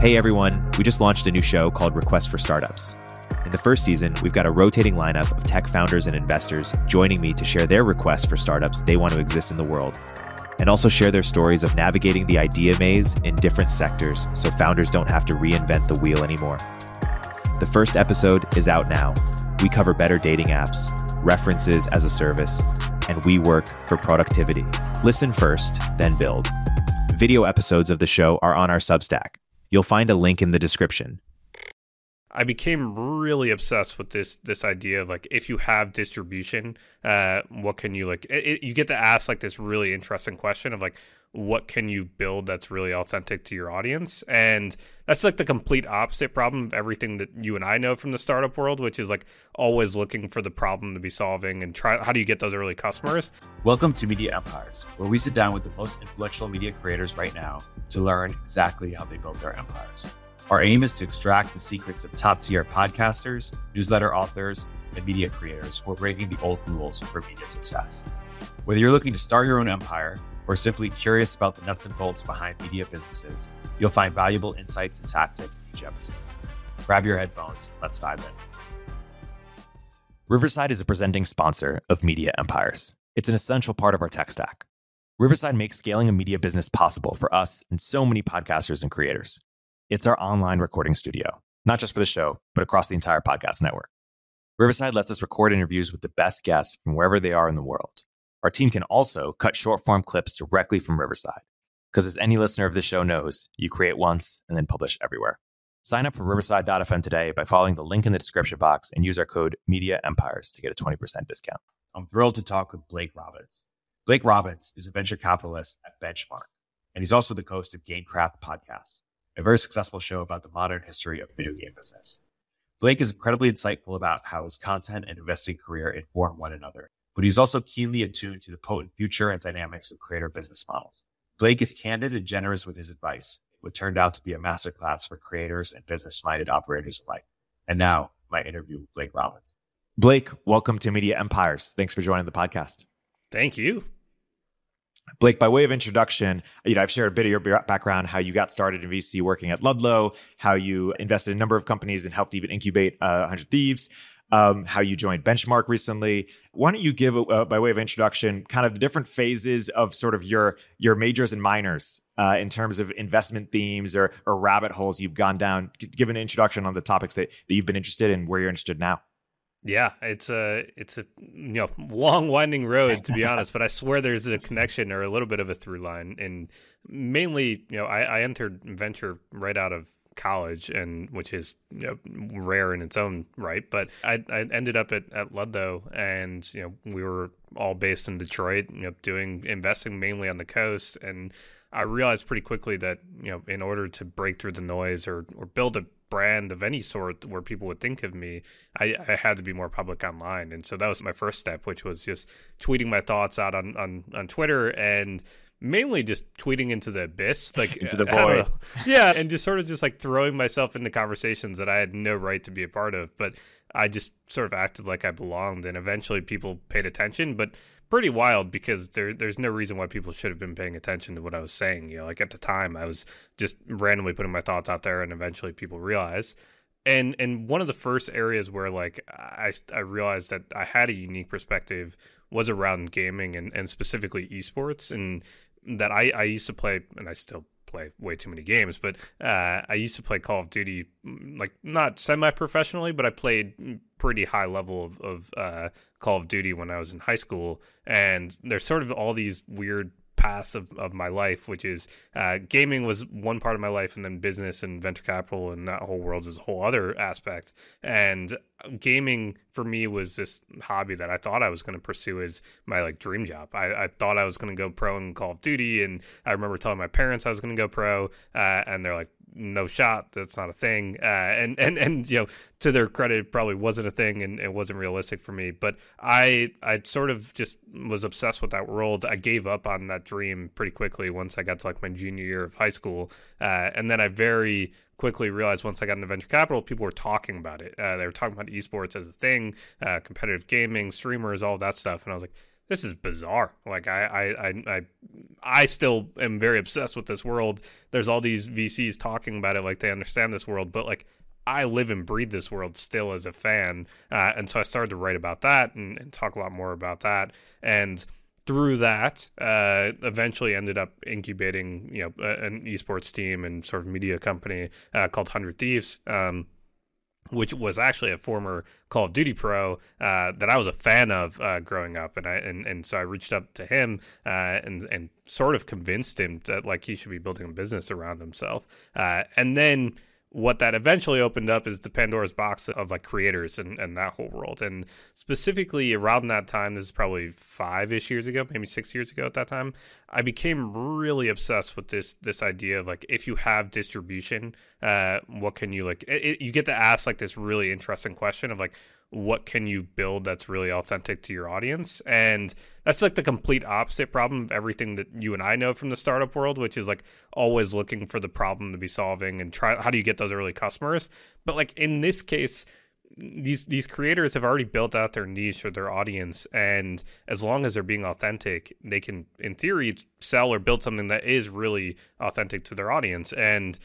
Hey everyone, we just launched a new show called Request for Startups. In the first season, we've got a rotating lineup of tech founders and investors joining me to share their requests for startups they want to exist in the world, and also share their stories of navigating the idea maze in different sectors so founders don't have to reinvent the wheel anymore. The first episode is out now. We cover better dating apps, references as a service, and we work for productivity. Listen first, then build. Video episodes of the show are on our Substack. You'll find a link in the description. I became really obsessed with this this idea of like if you have distribution, uh, what can you like? It, it, you get to ask like this really interesting question of like, what can you build that's really authentic to your audience? And that's like the complete opposite problem of everything that you and I know from the startup world, which is like always looking for the problem to be solving and try how do you get those early customers? Welcome to Media Empires, where we sit down with the most influential media creators right now to learn exactly how they built their empires. Our aim is to extract the secrets of top tier podcasters, newsletter authors, and media creators who are breaking the old rules for media success. Whether you're looking to start your own empire, or simply curious about the nuts and bolts behind media businesses, you'll find valuable insights and tactics in each episode. Grab your headphones, let's dive in. Riverside is a presenting sponsor of Media Empires. It's an essential part of our tech stack. Riverside makes scaling a media business possible for us and so many podcasters and creators. It's our online recording studio, not just for the show, but across the entire podcast network. Riverside lets us record interviews with the best guests from wherever they are in the world. Our team can also cut short form clips directly from Riverside. Because as any listener of this show knows, you create once and then publish everywhere. Sign up for Riverside.fm today by following the link in the description box and use our code Media Empires to get a 20% discount. I'm thrilled to talk with Blake Robbins. Blake Robbins is a venture capitalist at Benchmark, and he's also the host of Gamecraft Podcast, a very successful show about the modern history of video game business. Blake is incredibly insightful about how his content and investing career inform one another but he's also keenly attuned to the potent future and dynamics of creator business models. Blake is candid and generous with his advice, what turned out to be a masterclass for creators and business minded operators alike. And now, my interview with Blake Robbins. Blake, welcome to Media Empires. Thanks for joining the podcast. Thank you. Blake, by way of introduction, you know, I've shared a bit of your background, how you got started in VC working at Ludlow, how you invested in a number of companies and helped even incubate uh, 100 Thieves um, how you joined Benchmark recently. Why don't you give, uh, by way of introduction, kind of the different phases of sort of your your majors and minors uh, in terms of investment themes or or rabbit holes you've gone down? Give an introduction on the topics that, that you've been interested in, where you're interested now. Yeah, it's a it's a you know long winding road to be honest, but I swear there's a connection or a little bit of a through line. And mainly, you know, I, I entered venture right out of college, and which is you know, rare in its own right. But I, I ended up at, at Ludlow, and you know we were all based in Detroit, you know, doing investing mainly on the coast, and I realized pretty quickly that you know in order to break through the noise or or build a brand of any sort where people would think of me, I, I, had to be more public online. And so that was my first step, which was just tweeting my thoughts out on, on, on Twitter and mainly just tweeting into the abyss, like into the void. Yeah, and just sort of just like throwing myself into conversations that I had no right to be a part of, but I just sort of acted like I belonged, and eventually people paid attention. But pretty wild because there there's no reason why people should have been paying attention to what I was saying. You know, like at the time I was just randomly putting my thoughts out there, and eventually people realized. And and one of the first areas where like I I realized that I had a unique perspective was around gaming and, and specifically esports and that I, I used to play, and I still play way too many games, but uh, I used to play Call of Duty, mm, like not semi professionally, but I played pretty high level of, of uh, Call of Duty when I was in high school. And there's sort of all these weird paths of, of my life, which is uh, gaming was one part of my life, and then business and venture capital and that whole world is a whole other aspect. And gaming for me was this hobby that I thought I was going to pursue as my like dream job. I, I thought I was going to go pro in Call of Duty, and I remember telling my parents I was going to go pro, uh, and they're like, no shot. That's not a thing. Uh, and and and you know, to their credit, it probably wasn't a thing, and it wasn't realistic for me. But I I sort of just was obsessed with that world. I gave up on that dream pretty quickly once I got to like my junior year of high school, uh, and then I very quickly realized once I got into venture capital, people were talking about it. Uh, they were talking about esports as a thing, uh, competitive gaming, streamers, all that stuff, and I was like this is bizarre. Like I, I, I, I, I still am very obsessed with this world. There's all these VCs talking about it like they understand this world, but like I live and breathe this world still as a fan. Uh, and so I started to write about that and, and, talk a lot more about that. And through that, uh, eventually ended up incubating, you know, an esports team and sort of media company uh, called Hundred Thieves. Um, which was actually a former Call of Duty pro uh, that I was a fan of uh, growing up, and I and, and so I reached up to him uh, and and sort of convinced him that like he should be building a business around himself, uh, and then what that eventually opened up is the Pandora's box of like creators and, and that whole world. And specifically around that time, this is probably five ish years ago, maybe six years ago at that time, I became really obsessed with this this idea of like if you have distribution, uh, what can you like? It, you get to ask like this really interesting question of like, what can you build that's really authentic to your audience? And that's like the complete opposite problem of everything that you and i know from the startup world which is like always looking for the problem to be solving and try how do you get those early customers? But like in this case these these creators have already built out their niche or their audience and as long as they're being authentic they can in theory sell or build something that is really authentic to their audience. And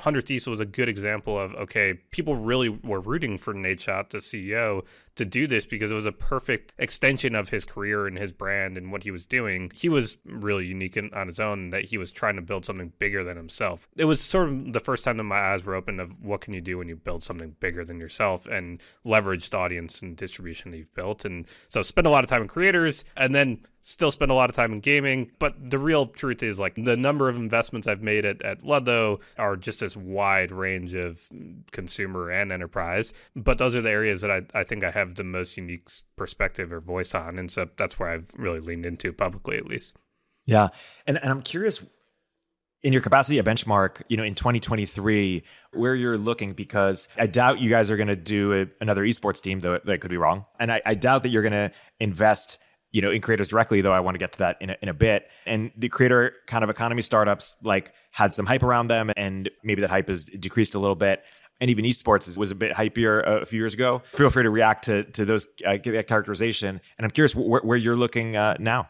Hundred Thieves was a good example of okay, people really were rooting for Nate Nadeshot, the CEO, to do this because it was a perfect extension of his career and his brand and what he was doing. He was really unique in, on his own that he was trying to build something bigger than himself. It was sort of the first time that my eyes were open of what can you do when you build something bigger than yourself and leverage the audience and distribution that you've built. And so spend a lot of time in creators and then still spend a lot of time in gaming. But the real truth is like the number of investments I've made at, at Ludlow are just this wide range of consumer and enterprise. But those are the areas that I, I think I have have the most unique perspective or voice on. And so that's where I've really leaned into publicly, at least. Yeah. And, and I'm curious in your capacity at benchmark you know in 2023 where you're looking because i doubt you guys are going to do a, another esports team though that could be wrong and I, I doubt that you're going to invest you know in creators directly though i want to get to that in a, in a bit and the creator kind of economy startups like had some hype around them and maybe that hype has decreased a little bit and even esports was a bit hypier a few years ago. Feel free to react to to those uh, that characterization. And I'm curious where, where you're looking uh, now.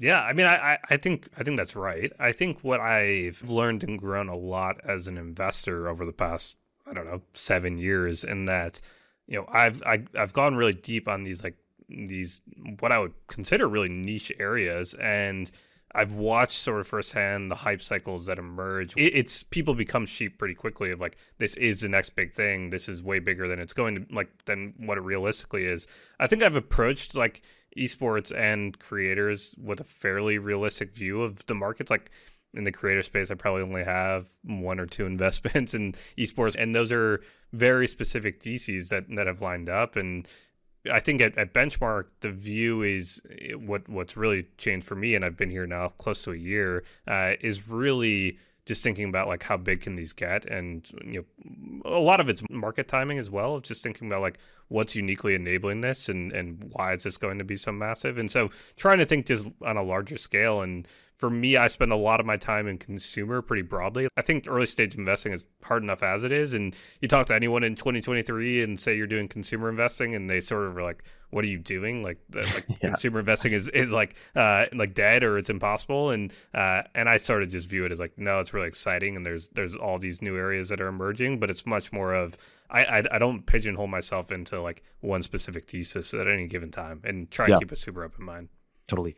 Yeah, I mean, I, I think I think that's right. I think what I've learned and grown a lot as an investor over the past I don't know seven years, in that you know I've I, have i have gone really deep on these like these what I would consider really niche areas, and I've watched sort of firsthand the hype cycles that emerge. It, it's people become sheep pretty quickly of like this is the next big thing. This is way bigger than it's going to like than what it realistically is. I think I've approached like esports and creators with a fairly realistic view of the markets. Like in the creator space, I probably only have one or two investments in esports, and those are very specific theses that that have lined up and I think at, at benchmark the view is eh, what what's really changed for me, and I've been here now close to a year. Uh, is really just thinking about like how big can these get, and you know, a lot of it's market timing as well. Of just thinking about like what's uniquely enabling this, and and why is this going to be so massive, and so trying to think just on a larger scale and for me, I spend a lot of my time in consumer pretty broadly. I think early stage investing is hard enough as it is. And you talk to anyone in 2023 and say you're doing consumer investing, and they sort of are like, "What are you doing? Like, the, like yeah. consumer investing is is like uh, like dead or it's impossible." And uh, and I sort of just view it as like, no, it's really exciting, and there's there's all these new areas that are emerging, but it's much more of I, I, I don't pigeonhole myself into like one specific thesis at any given time, and try yeah. to keep a super open mind. Totally.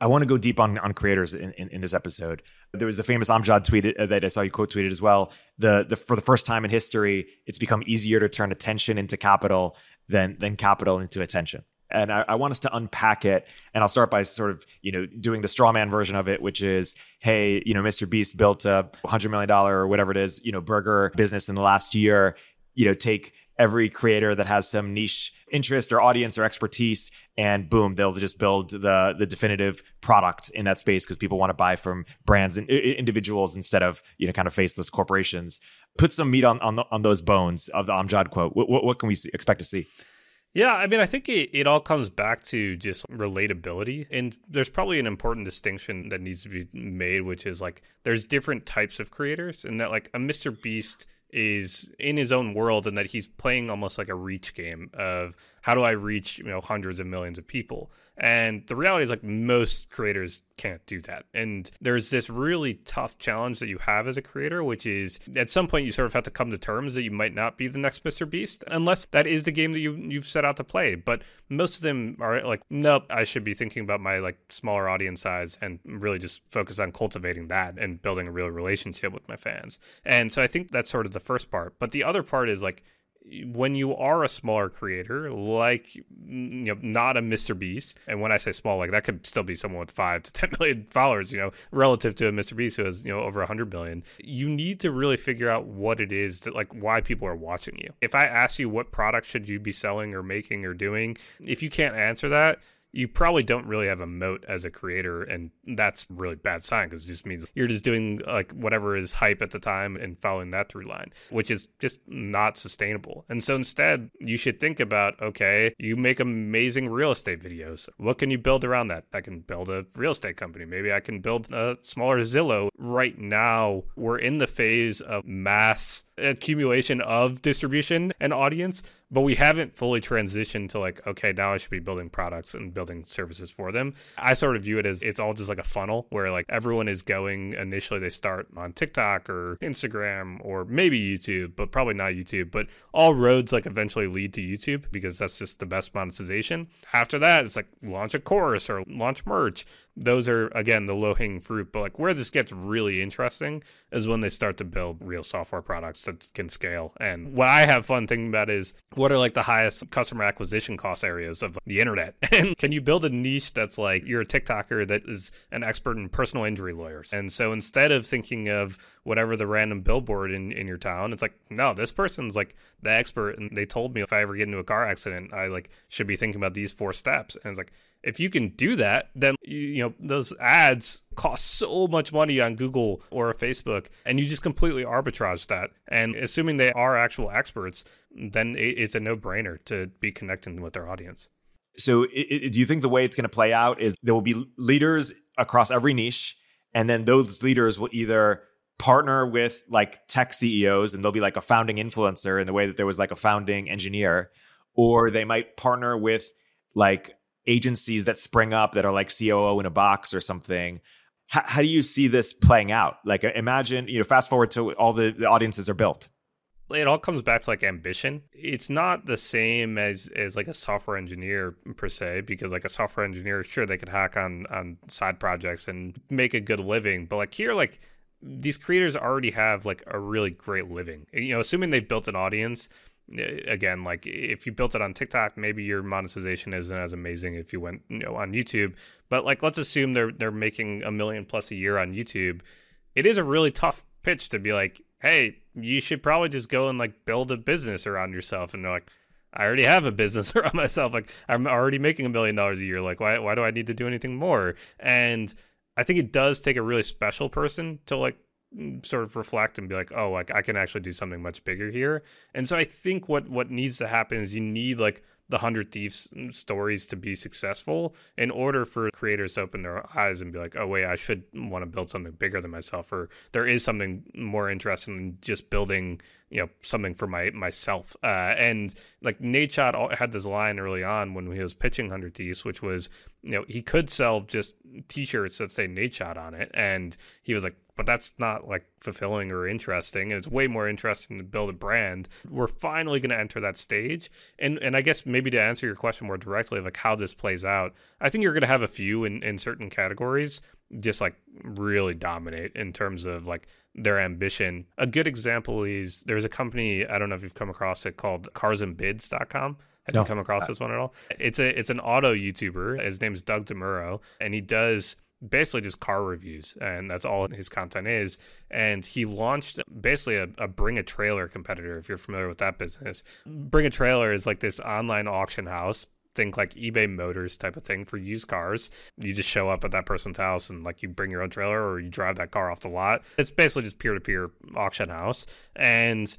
I want to go deep on, on creators in, in, in this episode. There was the famous Amjad tweet uh, that I saw you quote tweeted as well. The, the for the first time in history, it's become easier to turn attention into capital than than capital into attention. And I, I, want us to unpack it. And I'll start by sort of, you know, doing the straw man version of it, which is, hey, you know, Mr. Beast built a hundred million dollar or whatever it is, you know, burger business in the last year. You know, take every creator that has some niche interest or audience or expertise and boom they'll just build the the definitive product in that space because people want to buy from brands and individuals instead of you know kind of faceless corporations put some meat on on, the, on those bones of the amjad quote what, what, what can we see, expect to see yeah, I mean, I think it, it all comes back to just relatability. And there's probably an important distinction that needs to be made, which is like there's different types of creators, and that like a Mr. Beast is in his own world and that he's playing almost like a reach game of how do I reach you know hundreds of millions of people And the reality is, like, most creators can't do that. And there's this really tough challenge that you have as a creator, which is at some point you sort of have to come to terms that you might not be the next Mr. Beast, unless that is the game that you you've set out to play. But most of them are like, nope, I should be thinking about my like smaller audience size and really just focus on cultivating that and building a real relationship with my fans. And so I think that's sort of the first part. But the other part is like when you are a smaller creator, like you know, not a Mr. Beast, and when I say small, like that could still be someone with five to ten million followers, you know, relative to a Mr. Beast who has you know over hundred million. You need to really figure out what it is that like why people are watching you. If I ask you what product should you be selling or making or doing, if you can't answer that, you probably don't really have a moat as a creator and that's really bad sign because it just means you're just doing like whatever is hype at the time and following that through line which is just not sustainable. And so instead you should think about okay you make amazing real estate videos. What can you build around that? I can build a real estate company. Maybe i can build a smaller zillow. Right now we're in the phase of mass accumulation of distribution and audience but we haven't fully transitioned to like okay now i should be building products and building services for them. I sort of view it as it's all just like a funnel where like everyone is going initially they start on tiktok or instagram or maybe youtube but probably not youtube but all roads like eventually lead to youtube because that's just the best monetization. After that it's like launch a course or launch merch those are again the low hanging fruit. But like where this gets really interesting is when they start to build real software products that can scale. And what I have fun thinking about is what are like the highest customer acquisition cost areas of the internet? And can you build a niche that's like you're a TikToker that is an expert in personal injury lawyers? And so instead of thinking of whatever the random billboard in, in your town, it's like, no, this person's like the expert. And they told me if I ever get into a car accident, I like should be thinking about these four steps. And it's like, if you can do that, then you know those ads cost so much money on Google or Facebook, and you just completely arbitrage that. And assuming they are actual experts, then it's a no-brainer to be connecting with their audience. So, it, it, do you think the way it's going to play out is there will be leaders across every niche, and then those leaders will either partner with like tech CEOs, and they'll be like a founding influencer in the way that there was like a founding engineer, or they might partner with like agencies that spring up that are like COO in a box or something. H- how do you see this playing out? Like, uh, imagine, you know, fast forward to all the, the audiences are built it all comes back to like ambition. It's not the same as as like a software engineer per se, because like a software engineer, sure they could hack on on side projects and make a good living, but like here, like these creators already have like a really great living. You know, assuming they've built an audience, Uh, again like if you built it on TikTok maybe your monetization isn't as amazing if you went you know on YouTube. But like let's assume they're they're making a million plus a year on YouTube. It is a really tough pitch to be like hey you should probably just go and like build a business around yourself. And they're like I already have a business around myself. Like I'm already making a million dollars a year. Like why why do I need to do anything more? And I think it does take a really special person to like sort of reflect and be like, oh, like I can actually do something much bigger here. And so I think what what needs to happen is you need like the hundred thieves mm, stories to be successful in order for creators to open their eyes and be like, oh wait, I should want to build something bigger than myself, or there is something more interesting than just building, you know, something for my myself. Uh, and like Nate Nadeshot had this line early on when he was pitching Hundred Thieves, which was, you know, he could sell just T-shirts that say Nate Nadeshot on it, and he was like, but that's not like fulfilling or interesting. And it's way more interesting to build a brand. We're finally going to enter that stage. And and I guess maybe to answer your question more directly like how this plays out, I think you're going to have a few in, in certain categories just like really dominate in terms of like their ambition. A good example is there's a company, I don't know if you've come across it called carsandbids.com. Have no. you come across uh, this one at all? It's a it's an auto YouTuber. His name's Doug DeMuro, and he does basically just car reviews and that's all his content is and he launched basically a, a, bring a trailer competitor if you're familiar with that business bring a trailer is like this online auction house think like ebay motors type of thing for used cars. You just show up at that person's house and like you bring your own trailer or you drive that car off the lot. It's basically just peer-to-peer auction house. And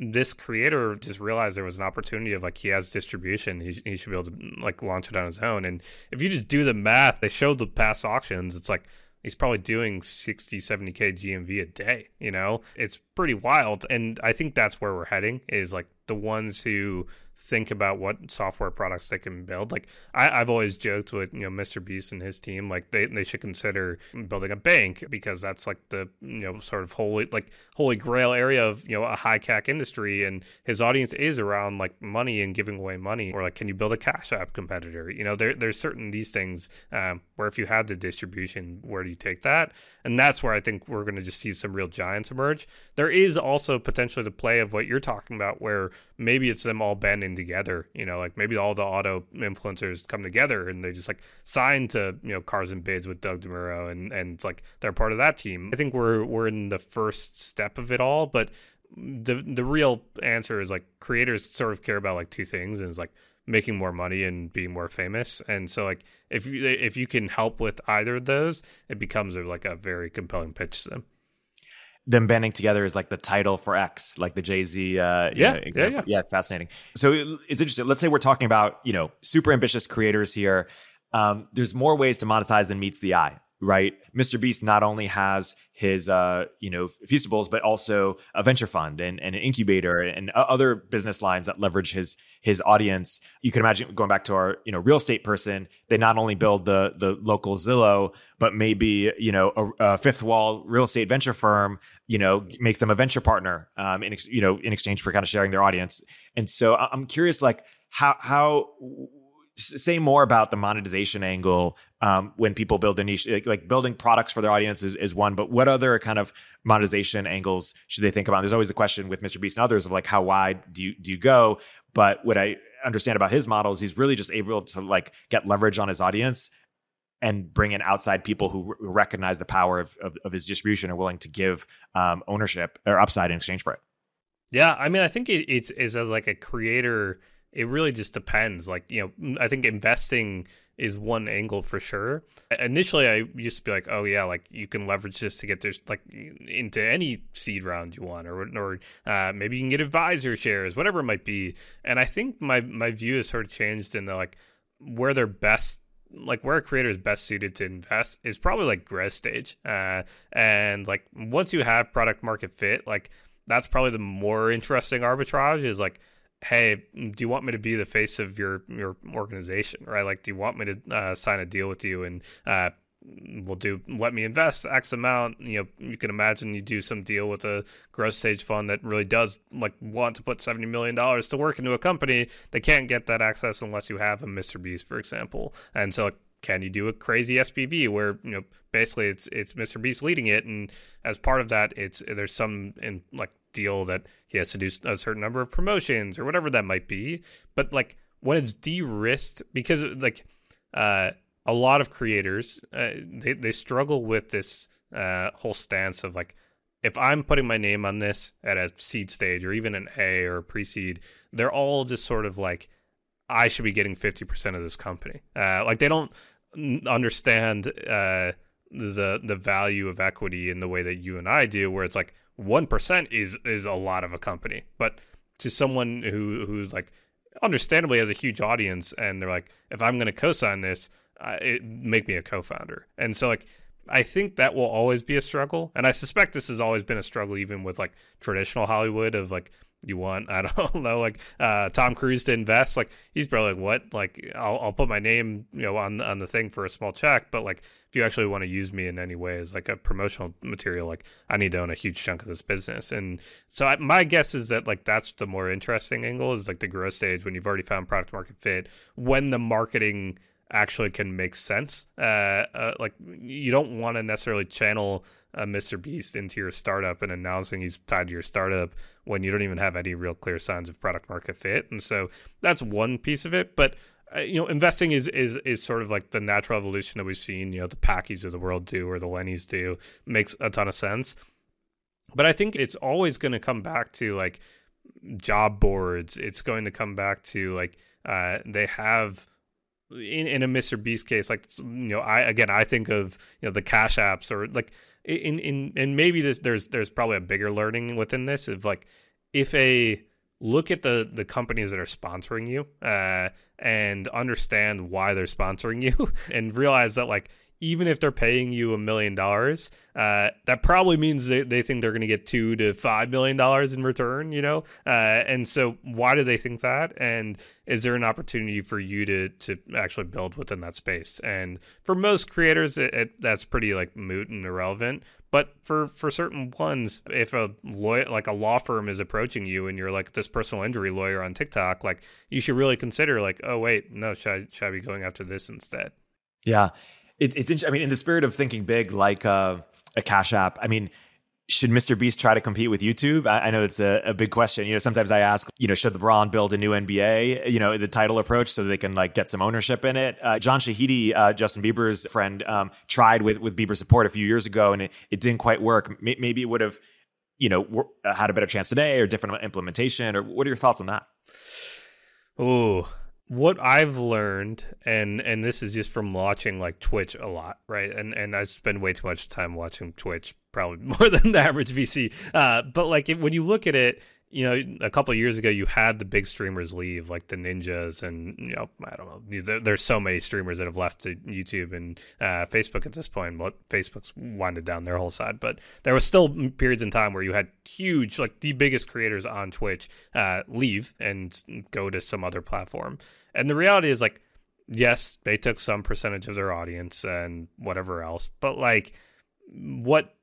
this creator just realized there was an opportunity of like he has distribution. He, he should be able to like launch it on his own. And if you just do the math they showed the past auctions. It's like he's probably doing 60 70k gmv a day you know? It's pretty wild. And i think that's where we're heading is like the ones who think about what software products they can build. Like I, have always joked with you know Mr. Beast and his team, like they, they should consider building a bank because that's like the you know sort of holy like holy grail area of you know a high CAC industry, and his audience is around like money and giving away money, or like can you build a Cash App competitor? You know, there there's certain these things um, where if you have the distribution, where do you take that? And that's where I think we're going to just see some real giants emerge. There is also potentially the play of what you're talking about, where maybe it's them all banding together. You know, like maybe all the auto influencers come together and they just like sign to you know cars and bids with Doug DeMuro and and it's like they're part of that team. I think we're we're in the first step of it all, but the the real answer is like creators sort of care about like two things and it's like making more money and being more famous and so like if you if you can help with either of those it becomes a, like a very compelling pitch to them them banding together is like the title for X, like the Jay Z. Uh, yeah, know, yeah, yeah, yeah. Fascinating. So it's interesting. Let's say we're talking about you know super ambitious creators here. Um, there's more ways to monetize than meets the eye right? Mr. Beast not only has his uh, you know Feastables, but also a venture fund and, and an incubator and other business lines that leverage his his audience. You can imagine going back to our you know real estate person. They not only build the the local Zillow, but maybe you know a, a fifth wall real estate venture firm. You know makes them a venture partner um, in ex- you know in exchange for kind of sharing their audience. And so I'm curious, like how how say more about the monetization angle um, when people build a niche like, like, building products for their audience is, is one but what other kind of monetization angles should they think about? There's always the question with mr beast and others of like how wide do you do you go? But what i understand about his model is he's really just able to like get leverage on his audience and bring in outside people who, recognize the power of, of, of, his distribution and willing to give um, ownership or upside in exchange for it. Yeah i mean i think it, it's, it's as like a creator it really just depends. Like, you know, I think investing is one angle for sure. Initially, I used to be like, oh yeah, like you can leverage this to get this like into any seed round you want, or or uh, maybe you can get advisor shares, whatever it might be. And I think my my view has sort of changed in the like where they're best like where a creator is best suited to invest is probably like growth stage uh, and like once you have product market fit like that's probably the more interesting arbitrage is like hey, do you want me to be the face of your your organization, right? Like, do you want me to uh, sign a deal with you and uh, we'll do let me invest X amount. You know, you can imagine you do some deal with a growth stage fund that really does like want to put seventy million dollars to work into a company. They can't get that access unless you have a Mr. Beast, for example. And so can you do a crazy SPV where you know basically it's it's Mr. Beast leading it, and as part of that, it's there's some in like deal that he has to do a certain number of promotions or whatever that might be. But like when it's de-risked, because like uh, a lot of creators uh, they they struggle with this uh, whole stance of like if I'm putting my name on this at a seed stage or even an A or a pre-seed, they're all just sort of like I should be getting 50% of this company. Uh, like they don't understand uh, the the value of equity in the way that you and I do, where it's like one percent is is a lot of a company, but to someone who who's like understandably has a huge audience, and they're like, if I'm going to co-sign this, uh, it make me a co-founder, and so like. I think that will always be a struggle, and I suspect this has always been a struggle, even with like traditional Hollywood of like you want? I don't know like uh, tom cruise to invest like he's probably like what? Like I'll, I'll put my name you know on on the thing for a small check but like if you actually want to use me in any way as like a promotional material like i need to own a huge chunk of this business. And so I, my guess is that like that's the more interesting angle is like the growth stage when you've already found product market fit when the marketing actually can make sense uh, uh like you don't want to necessarily channel a Mr. Beast into your startup and announcing he's tied to your startup when you don't even have any real clear signs of product market fit. And so that's one piece of it. But uh, you know, investing is is is sort of like the natural evolution that we've seen. You know, the Packies of the world do or the Lennies do makes a ton of sense. But I think it's always going to come back to like job boards. It's going to come back to like uh, they have in, in a Mr. Beast case, like you know, I again I think of you know the cash apps or like in in and maybe this there's there's probably a bigger learning within this of like if a look at the the companies that are sponsoring you uh, and understand why they're sponsoring you and realize that like even if they're paying you a million dollars, uh, that probably means they, they think they're going to get two to five million dollars in return, you know? Uh, and so why do they think that? And is there an opportunity for you to, to actually build within that space? And for most creators, it, it, that's pretty like moot and irrelevant. But for, for certain ones, if a lawyer, like a law firm is approaching you and you're like this personal injury lawyer on TikTok, like you should really consider like, oh wait, no, should I, should I be going after this instead? Yeah it, it's I mean, in the spirit of thinking big, like uh, a Cash App. I mean, should Mr. Beast try to compete with YouTube? I, I know it's a, a, big question. You know, sometimes I ask, you know, should LeBron build a new NBA? You know, the title approach so they can like get some ownership in it. Uh, John Shahidi, uh, Justin Bieber's friend, um, tried with with Bieber support a few years ago, and it, it didn't quite work. Maybe it would have, you know, had a better chance today, or different implementation. Or what are your thoughts on that? Oh, what I've learned, and and this is just from watching like Twitch a lot, right? And and I spend way too much time watching Twitch, probably more than the average VC. Uh, but like if, when you look at it, you know, a couple years ago, you had the big streamers leave, like the ninjas, and you know, I don't know. There, there's so many streamers that have left to YouTube and uh, Facebook at this point. But Facebook's winded down their whole side, but there was still periods in time where you had huge, like the biggest creators on Twitch, uh, leave and go to some other platform. And the reality is, like, yes, they took some percentage of their audience and whatever else, but like, what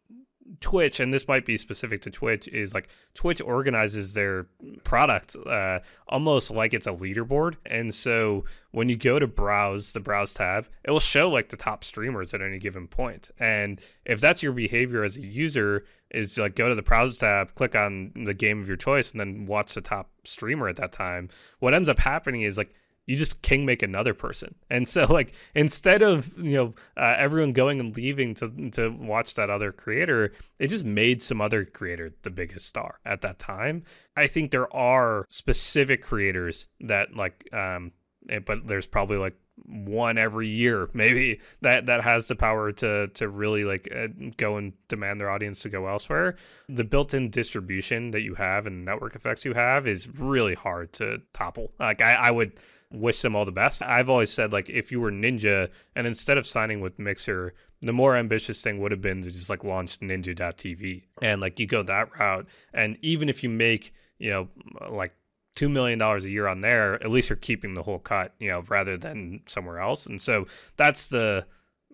Twitch, and this might be specific to Twitch, is like Twitch organizes their product uh, almost like it's a leaderboard. And so when you go to browse the browse tab, it will show like the top streamers at any given point. And if that's your behavior as a user, is like go to the browse tab, click on the game of your choice, and then watch the top streamer at that time. What ends up happening is like you just king make another person. And so like instead of, you know, uh, everyone going and leaving to to watch that other creator, it just made some other creator the biggest star at that time. I think there are specific creators that like um eh, but there's probably like one every year maybe that that has the power to to really like uh, go and demand their audience to go elsewhere the built-in distribution that you have and network effects you have is really hard to topple like i, I would wish them all the best. I've always said like if you were Ninja and instead of signing with Mixer, the more ambitious thing would have been to just like launch ninja.tv and like you go that route and even if you make, you know, like two million dollars a year on there, at least you're keeping the whole cut, you know, rather than somewhere else. And so that's the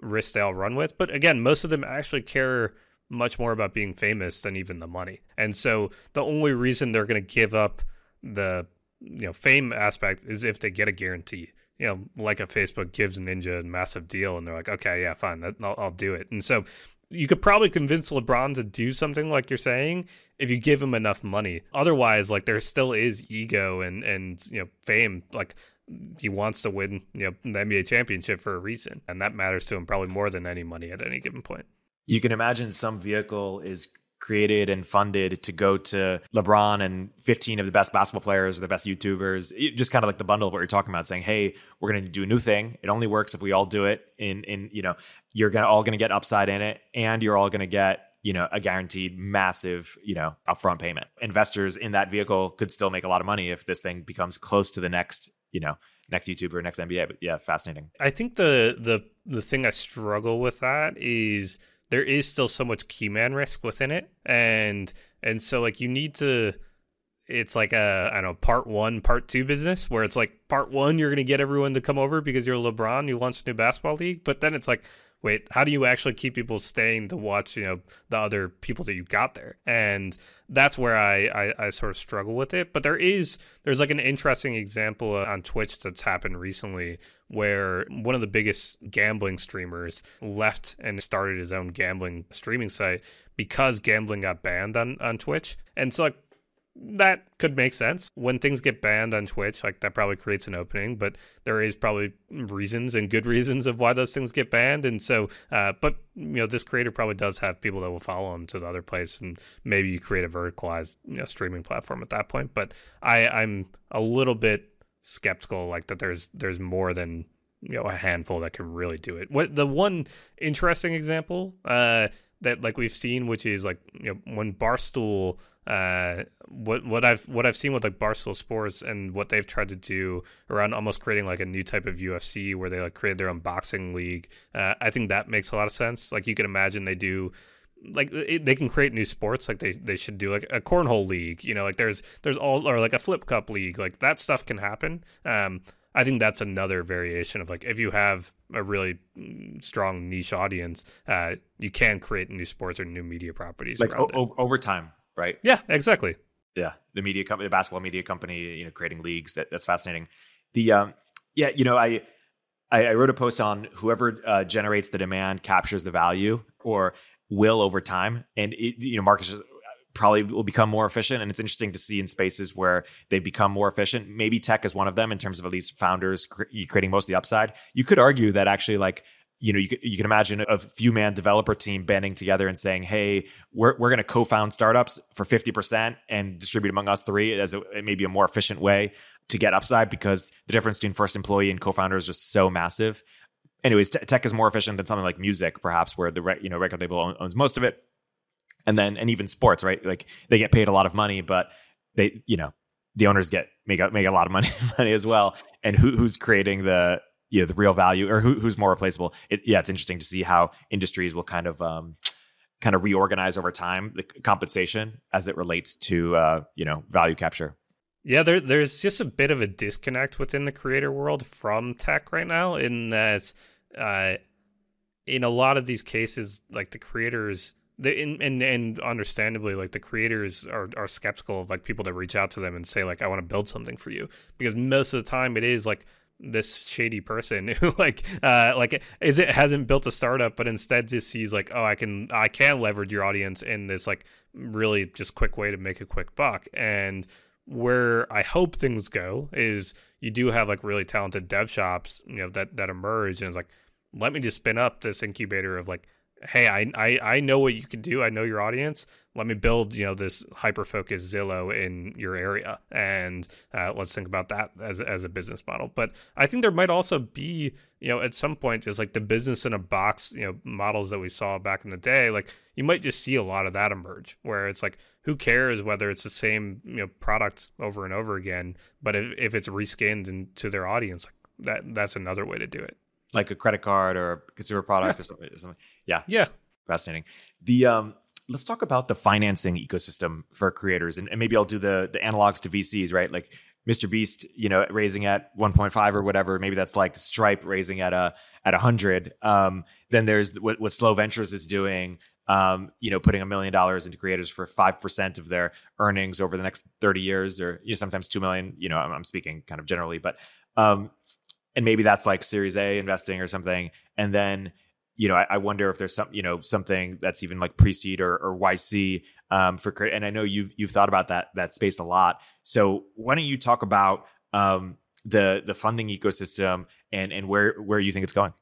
risk they all run with. But again, most of them actually care much more about being famous than even the money. And so the only reason they're going to give up the you know fame aspect is if they get a guarantee. You know like a facebook gives ninja a massive deal and they're like okay yeah fine that, I'll, I'll do it. And so you could probably convince lebron to do something like you're saying if you give him enough money. Otherwise like there still is ego and and you know fame. Like he wants to win you know the nba championship for a reason and that matters to him probably more than any money at any given point. You can imagine some vehicle is created and funded to go to LeBron and 15 of the best basketball players or the best YouTubers, just kind of like the bundle of what you're talking about, saying, "Hey, we're going to do a new thing. It only works if we all do it. In in you know, you're gonna all going to get upside in it, and you're all going to get." You know, a guaranteed massive, you know, upfront payment. Investors in that vehicle could still make a lot of money if this thing becomes close to the next, you know, next YouTuber, next NBA. But yeah, fascinating. I think the the the thing I struggle with that is there is still so much keyman risk within it, and and so like you need to. It's like a I don't know part one, part two business where it's like part one you're gonna get everyone to come over because you're LeBron, you launched a new basketball league, but then it's like wait, how do you actually keep people staying to watch, you know, the other people that you got there? And that's where I, I, I, sort of struggle with it. But there is, there's like an interesting example uh, on Twitch that's happened recently where one of the biggest gambling streamers left and started his own gambling streaming site because gambling got banned on, on Twitch. And so like that could make sense when things get banned on Twitch. Like that probably creates an opening, but there is probably reasons and good reasons of why those things get banned. And so, uh, but you know, this creator probably does have people that will follow him to the other place, and maybe you create a verticalized you know, streaming platform at that point. But I, I'm a little bit skeptical, like that. There's there's more than you know a handful that can really do it. What the one interesting example uh, that like we've seen, which is like you know when Barstool Uh, what what I've what I've seen with like Barstool Sports and what they've tried to do around almost creating like a new type of UFC where they like created their own boxing league. Uh, I think that makes a lot of sense. Like you can imagine they do like it, they can create new sports like they, they should do like a cornhole league you know like there's there's all or like a flip cup league like that stuff can happen um i think that's another variation of like if you have a really strong niche audience uh you can create new sports or new media properties like o- over time right yeah exactly yeah the media company the basketball media company you know creating leagues that that's fascinating the um yeah you know i I, wrote a post on whoever uh, generates the demand captures the value, or will over time, and it, you know markets probably will become more efficient. And it's interesting to see in spaces where they become more efficient. Maybe tech is one of them in terms of at least founders creating most of the upside. You could argue that actually like you know, you can, you can imagine a few man developer team banding together and saying, "Hey, we're we're going to co-found startups for fifty percent and distribute among us three as a, maybe a more efficient way to get upside because the difference between first employee and co-founder is just so massive." anyways, t- tech is more efficient than something like music, perhaps, where the re- you know record label owns most of it, and then and even sports, right? Like they get paid a lot of money, but they you know the owners get make a, make a lot of money money as well. And who, who's creating the you know the real value or who, who's more replaceable? It, yeah, it's interesting to see how industries will kind of um, kind of reorganize over time the compensation as it relates to uh, you know value capture. Yeah, there, there's just a bit of a disconnect within the creator world from tech right now, in that, uh, in a lot of these cases, like the creators, the in, and and understandably, like the creators are are skeptical of like people that reach out to them and say like, I want to build something for you, because most of the time it is like this shady person who like uh like is it hasn't built a startup but instead just sees like oh i can i can leverage your audience in this like really just quick way to make a quick buck. And where I hope things go is you do have like really talented dev shops, you know, that that emerge and it's like, let me just spin up this incubator of like, hey, I I, I know what you can do. I know your audience. Let me build, you know, this hyper focused Zillow in your area, and uh, let's think about that as as a business model. But I think there might also be, you know, at some point, just like the business in a box, you know, models that we saw back in the day. Like you might just see a lot of that emerge, where it's like, who cares whether it's the same you know product over and over again? But if if it's reskinned into their audience, like that that's another way to do it like a credit card or a consumer product yeah. or, something, or something. Yeah. Yeah. Fascinating. The um let's talk about the financing ecosystem for creators and, and maybe I'll do the the analogs to VCs, right? Like Mr. Beast, you know, raising at 1.5 or whatever. Maybe that's like Stripe raising at a at 100. Um, then there's what, what Slow Ventures is doing. Um, you know, putting a million dollars into creators for five percent of their earnings over the next 30 years, or you know, sometimes two million. You know, I'm, I'm speaking kind of generally, but um, and maybe that's like Series A investing or something. And then, you know, I, I wonder if there's some, you know, something that's even like pre-seed or, or YC um, for. And I know you've you've thought about that that space a lot. So why don't you talk about um, the the funding ecosystem and and where where you think it's going?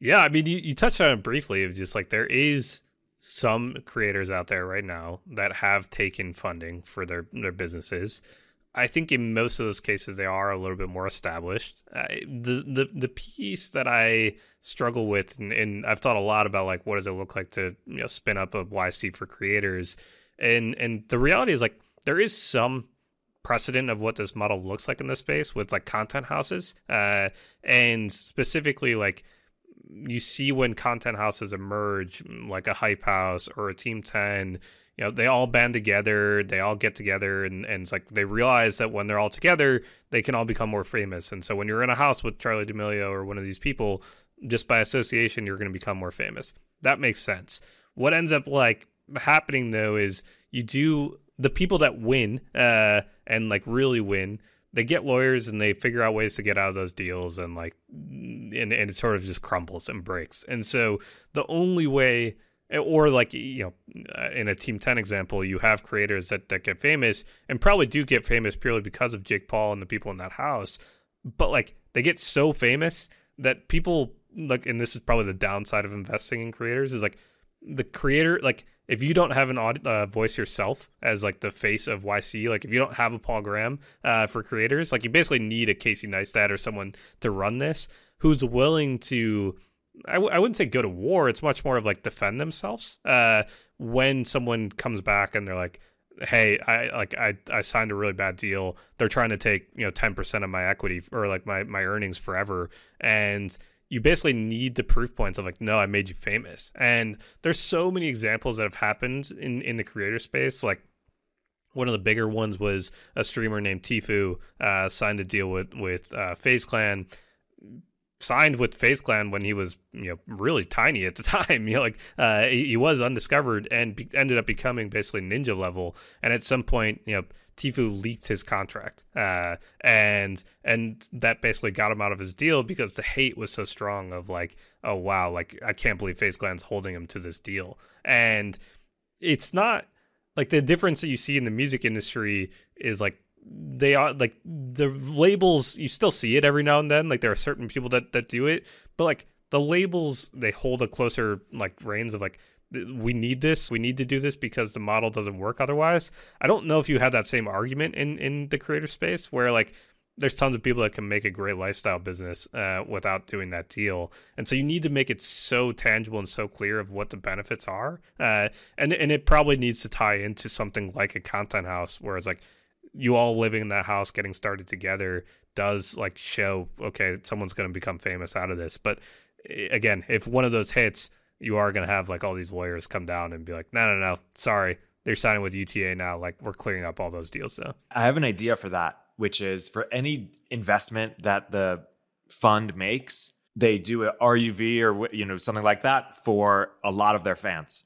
Yeah, I mean, you, you touched on it briefly of just like there is some creators out there right now that have taken funding for their their businesses. I think in most of those cases they are a little bit more established. The the the piece that I struggle with, and, and, I've thought a lot about, like what does it look like to you know spin up a YC for creators, and and the reality is like there is some precedent of what this model looks like in this space with like content houses, uh, and specifically like you see when content houses emerge, like a hype house or a Team Ten you know, they all band together, they all get together, and, and it's like they realize that when they're all together, they can all become more famous. And so when you're in a house with charlie D'Amelio or one of these people, just by association, you're going to become more famous. That makes sense. What ends up like happening though is you do the people that win uh, and like really win they get lawyers and they figure out ways to get out of those deals and like and, and it sort of just crumbles and breaks and so the only way or like you know uh, in a team 10 example you have creators that, that get famous and probably do get famous purely because of jake paul and the people in that house. But like they get so famous that people like and this is probably the downside of investing in creators is like the creator like if you don't have an aud- uh, voice yourself as like the face of YC, like if you don't have a Paul Graham uh, for creators, like you basically need a Casey Neistat or someone to run this who's willing to I w- I wouldn't say go to war. It's much more of like defend themselves. Uh, when someone comes back and they're like, hey, I like I I signed a really bad deal. They're trying to take you know ten percent of my equity or like my my earnings forever, and you basically need the proof points of like, no, I made you famous. And there's so many examples that have happened in in the creator space, like. One of the bigger ones was a streamer named Tfue uh, signed a deal with with uh, FaZe Clan signed with FaZe Clan when he was you know really tiny at the time. You know, like uh, he, was undiscovered and be- ended up becoming basically ninja level. And at some point, you know, Tfue leaked his contract, uh, and and that basically got him out of his deal because the hate was so strong. Of like, oh wow, like I can't believe FaZe Clan's holding him to this deal, and it's not like the difference that you see in the music industry is like they are like the labels you still see it every now and then like there are certain people that that do it but like the labels they hold a closer like reins of like we need this we need to do this because the model doesn't work otherwise. I don't know if you have that same argument in in the creator space where like there's tons of people that can make a great lifestyle business uh, without doing that deal, and so you need to make it so tangible and so clear of what the benefits are, uh, and and it probably needs to tie into something like a content house, where it's like you all living in that house getting started together does like show okay someone's going to become famous out of this. But eh, again if one of those hits you are going to have like all these lawyers come down and be like no no no sorry they're signing with UTA now like we're clearing up all those deals so. I have an idea for that which is for any investment that the fund makes they do a RUV or you know something like that for a lot of their fans.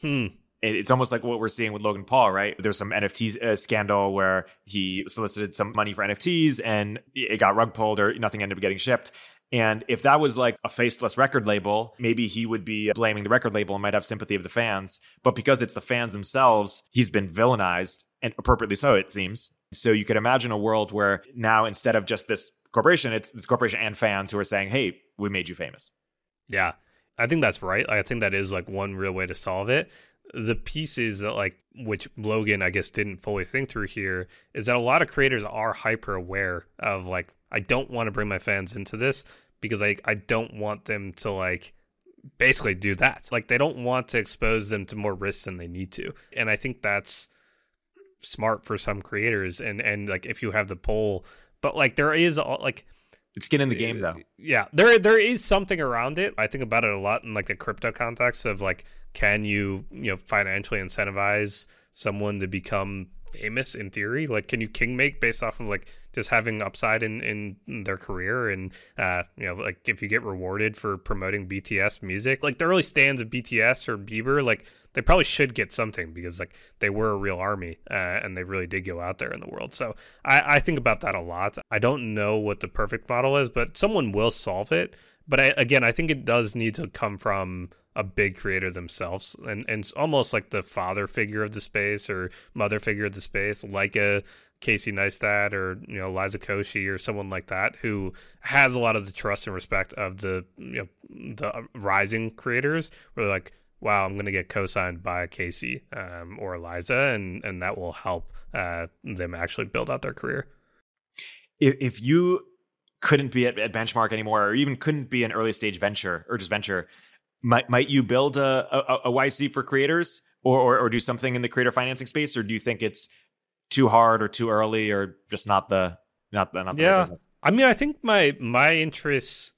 Hmm it's almost like what we're seeing with Logan Paul, right? There's some NFT uh, scandal where he solicited some money for NFTs and it got rug pulled or nothing ended up getting shipped. And if that was like a faceless record label, maybe he would be blaming the record label and might have sympathy of the fans. But because it's the fans themselves, he's been villainized and appropriately so, it seems. So you could imagine a world where now instead of just this corporation, it's this corporation and fans who are saying, hey, we made you famous. Yeah. I think that's right. I think that is like one real way to solve it the pieces that like which Logan I guess didn't fully think through here is that a lot of creators are hyper aware of like I don't want to bring my fans into this because I I don't want them to like basically do that. Like they don't want to expose them to more risks than they need to. And I think that's smart for some creators and and like if you have the poll but like there is like it's skin in the game uh, though. Yeah, there there is something around it. I think about it a lot in like the crypto context of like, can you you know financially incentivize someone to become famous in theory? Like, can you king make based off of like just having upside in in their career and uh you know like if you get rewarded for promoting BTS music, like the early stands of BTS or Bieber, like they probably should get something because like they were a real army uh, and they really did go out there in the world. So I, I think about that a lot. I don't know what the perfect model is, but someone will solve it. But I, again, I think it does need to come from a big creator themselves and, and almost like the father figure of the space or mother figure of the space, like a Casey Neistat or you know Liza Koshy or someone like that who has a lot of the trust and respect of the you know the rising creators. Where like wow, I'm going to get co-signed by Casey um, or Eliza, and and that will help uh, them actually build out their career. If, if you couldn't be at, at, Benchmark anymore, or even couldn't be an early stage venture or just venture, might might you build a, a, a YC for creators, or, or or do something in the creator financing space, or do you think it's too hard or too early, or just not the not the not the yeah? I mean, I think my my interests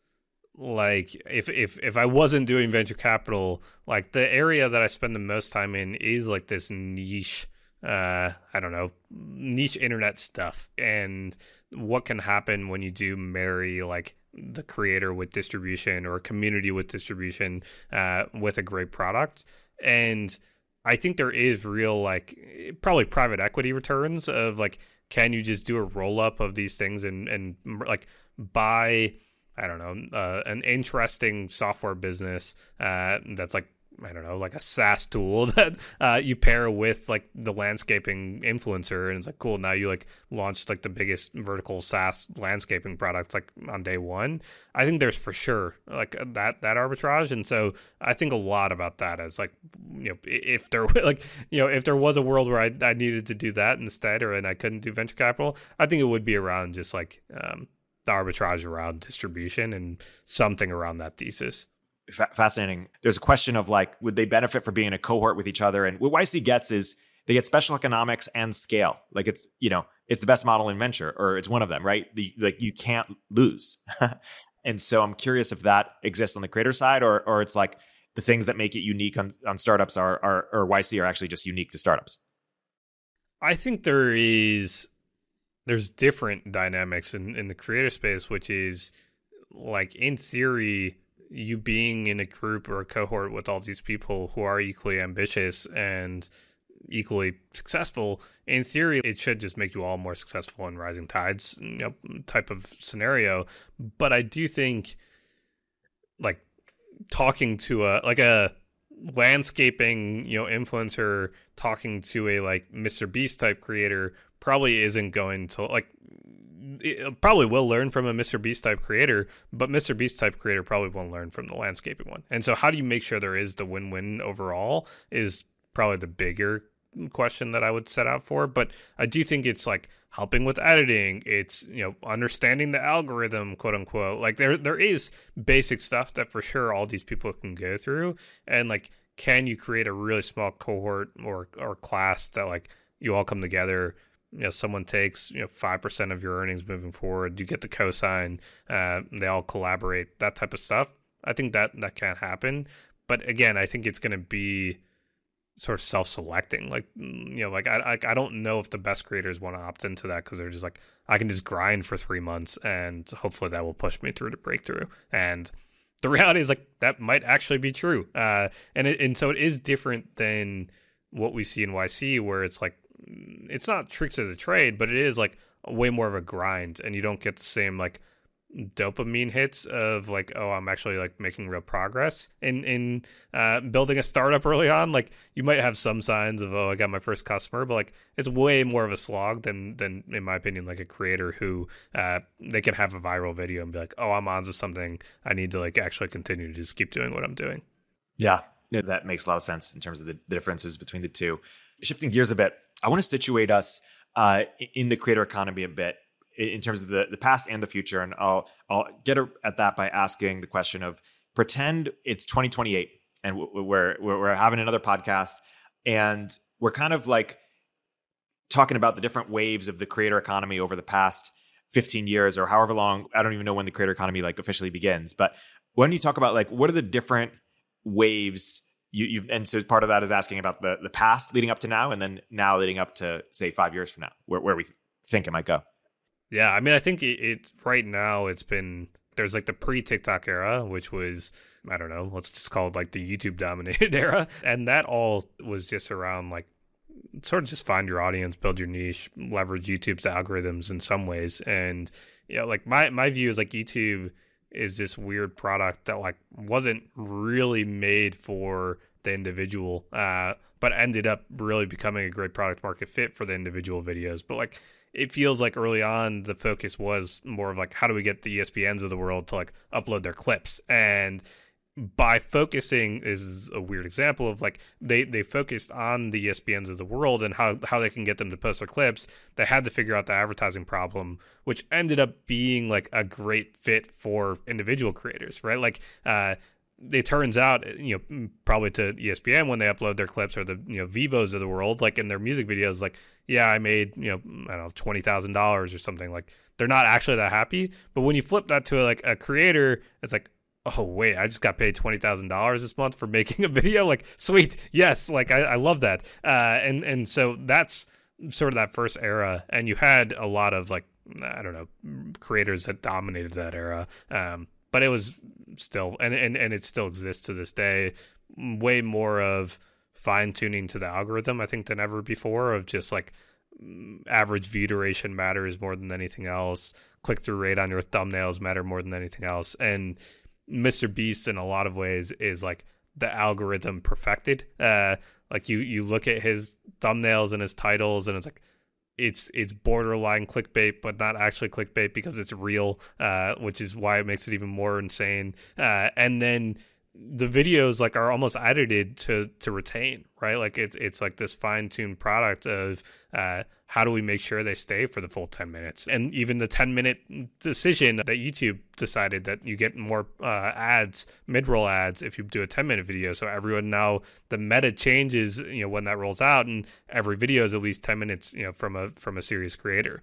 like if if if I wasn't doing venture capital, like the area that I spend the most time in is like this niche uh I don't know, niche internet stuff and what can happen when you do marry like the creator with distribution or a community with distribution uh with a great product. And I think there is real like probably private equity returns of like can you just do a roll up of these things and and like buy I don't know, uh, an interesting software business uh, that's like I don't know, like a SaaS tool that uh, you pair with like the landscaping influencer, and it's like cool. Now you like launched like the biggest vertical SaaS landscaping products like on day one. I think there's for sure like that that arbitrage, and so I think a lot about that as like you know if there like you know if there was a world where I, I needed to do that instead, or and I couldn't do venture capital, I think it would be around just like um, the arbitrage around distribution and something around that thesis. F- fascinating. There's a question of like, would they benefit from being in a cohort with each other? And what YC gets is they get special economics and scale. Like it's, you know, it's the best model in venture or it's one of them, right? The, like you can't lose. and so I'm curious if that exists on the creator side or or it's like the things that make it unique on, on startups are, are or YC are actually just unique to startups. I think there is there's different dynamics in, in the creator space, which is like in theory, you being in a group or a cohort with all these people who are equally ambitious and equally successful, in theory, it should just make you all more successful in rising tides you know, type of scenario. But I do think, like, talking to a like a landscaping you know influencer talking to a like Mr. Beast type creator probably isn't going to like Uh, probably will learn from a Mr. Beast type creator, but Mr. Beast type creator probably won't learn from the landscaping one. And so, how do you make sure there is the win win overall? Is probably the bigger question that I would set out for. But I do think it's like helping with editing. It's you know understanding the algorithm, quote unquote. Like there there is basic stuff that for sure all these people can go through, and like can you create a really small cohort or or class that like you all come together you know someone takes you know five percent of your earnings moving forward, you get the cosign, uh, they all collaborate, that type of stuff. I think that that can happen, but again, I think it's going to be sort of self-selecting. Like you know, like I I, I don't know if the best creators want to opt into that because they're just like I can just grind for three months and hopefully that will push me through to breakthrough. And the reality is like that might actually be true. Uh, and it, and so it is different than what we see in YC where it's like it's not tricks of the trade, but it is like way more of a grind, and you don't get the same like dopamine hits of like oh i'm actually like making real progress in in uh, building a startup early on. Like you might have some signs of oh i got my first customer but like it's way more of a slog than than in my opinion like a creator who uh, they can have a viral video and be like oh i'm onto something. I need to like actually continue to just keep doing what i'm doing. Yeah. That makes a lot of sense in terms of the differences between the two. Shifting gears a bit I want to situate us uh, in the creator economy a bit in terms of the, the past and the future. And I'll I'll get at that by asking the question of pretend it's 2028 and we're, we're, we're having another podcast and we're kind of like talking about the different waves of the creator economy over the past 15 years or however long. I don't even know when the creator economy like officially begins, but when you talk about like what are the different waves you, you've and so part of that is asking about the the past leading up to now, and then now leading up to say five years from now, where where we think it might go. Yeah, I mean, I think it, it right now it's been there's like the pre TikTok era, which was I don't know, let's just call it like the YouTube dominated era, and that all was just around like sort of just find your audience, build your niche, leverage YouTube's algorithms in some ways, and yeah, you know, like my my view is like YouTube is this weird product that like wasn't really made for the individual uh, but ended up really becoming a great product market fit for the individual videos. But like it feels like early on the focus was more of like how do we get the espns of the world to like upload their clips? And by focusing is a weird example of like they they focused on the ESPNs of the world and how how they can get them to post their clips. They had to figure out the advertising problem, which ended up being like a great fit for individual creators, right? Like uh it turns out, you know, probably to ESPN when they upload their clips or the you know Vevos of the world, like in their music videos, like yeah, I made you know I don't know twenty thousand dollars or something. Like they're not actually that happy. But when you flip that to like a creator, it's like oh wait, I just got paid twenty thousand dollars this month for making a video. Like, sweet, yes, like I, I love that. Uh, and and so that's sort of that first era, and you had a lot of like I don't know creators that dominated that era. Um, but it was still, and and and it still exists to this day. Way more of fine tuning to the algorithm, I think, than ever before. Of just like average view duration matters more than anything else. Click through rate on your thumbnails matter more than anything else, and Mr. Beast in a lot of ways is like the algorithm perfected. Uh, like you you look at his thumbnails and his titles, and it's like it's it's borderline clickbait, but not actually clickbait because it's real, uh, which is why it makes it even more insane. Uh, and then the videos like are almost edited to to retain, right? Like it's it's like this fine tuned product of uh, how do we make sure they stay for the full 10 minutes? And even the 10 minute decision that YouTube decided that you get more uh, ads, mid roll ads, if you do a 10 minute video. So everyone now, the meta changes, you know, when that rolls out, and every video is at least 10 minutes, you know, from a from a serious creator.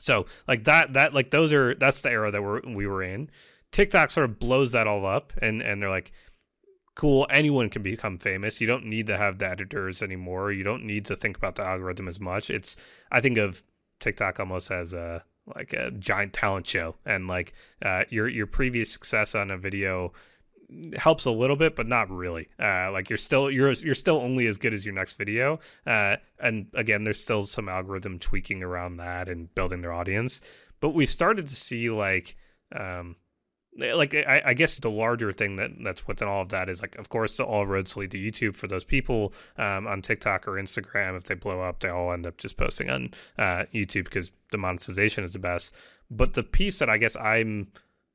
So like that, that like those are that's the era that we're we were in. TikTok sort of blows that all up, and and they're like, cool, anyone can become famous. You don't need to have the editors anymore. You don't need to think about the algorithm as much. It's I think of TikTok almost as a like a giant talent show, and like uh, your your previous success on a video helps a little bit, but not really. Uh, like you're still you're you're still only as good as your next video. Uh, and again, there's still some algorithm tweaking around that and building their audience. But we started to see like um, like I, I, guess the larger thing that that's within all of that is like of course all roads lead to youtube for those people um, on tiktok or instagram. If they blow up they all end up just posting on uh, youtube because the monetization is the best. But the piece that i guess i'm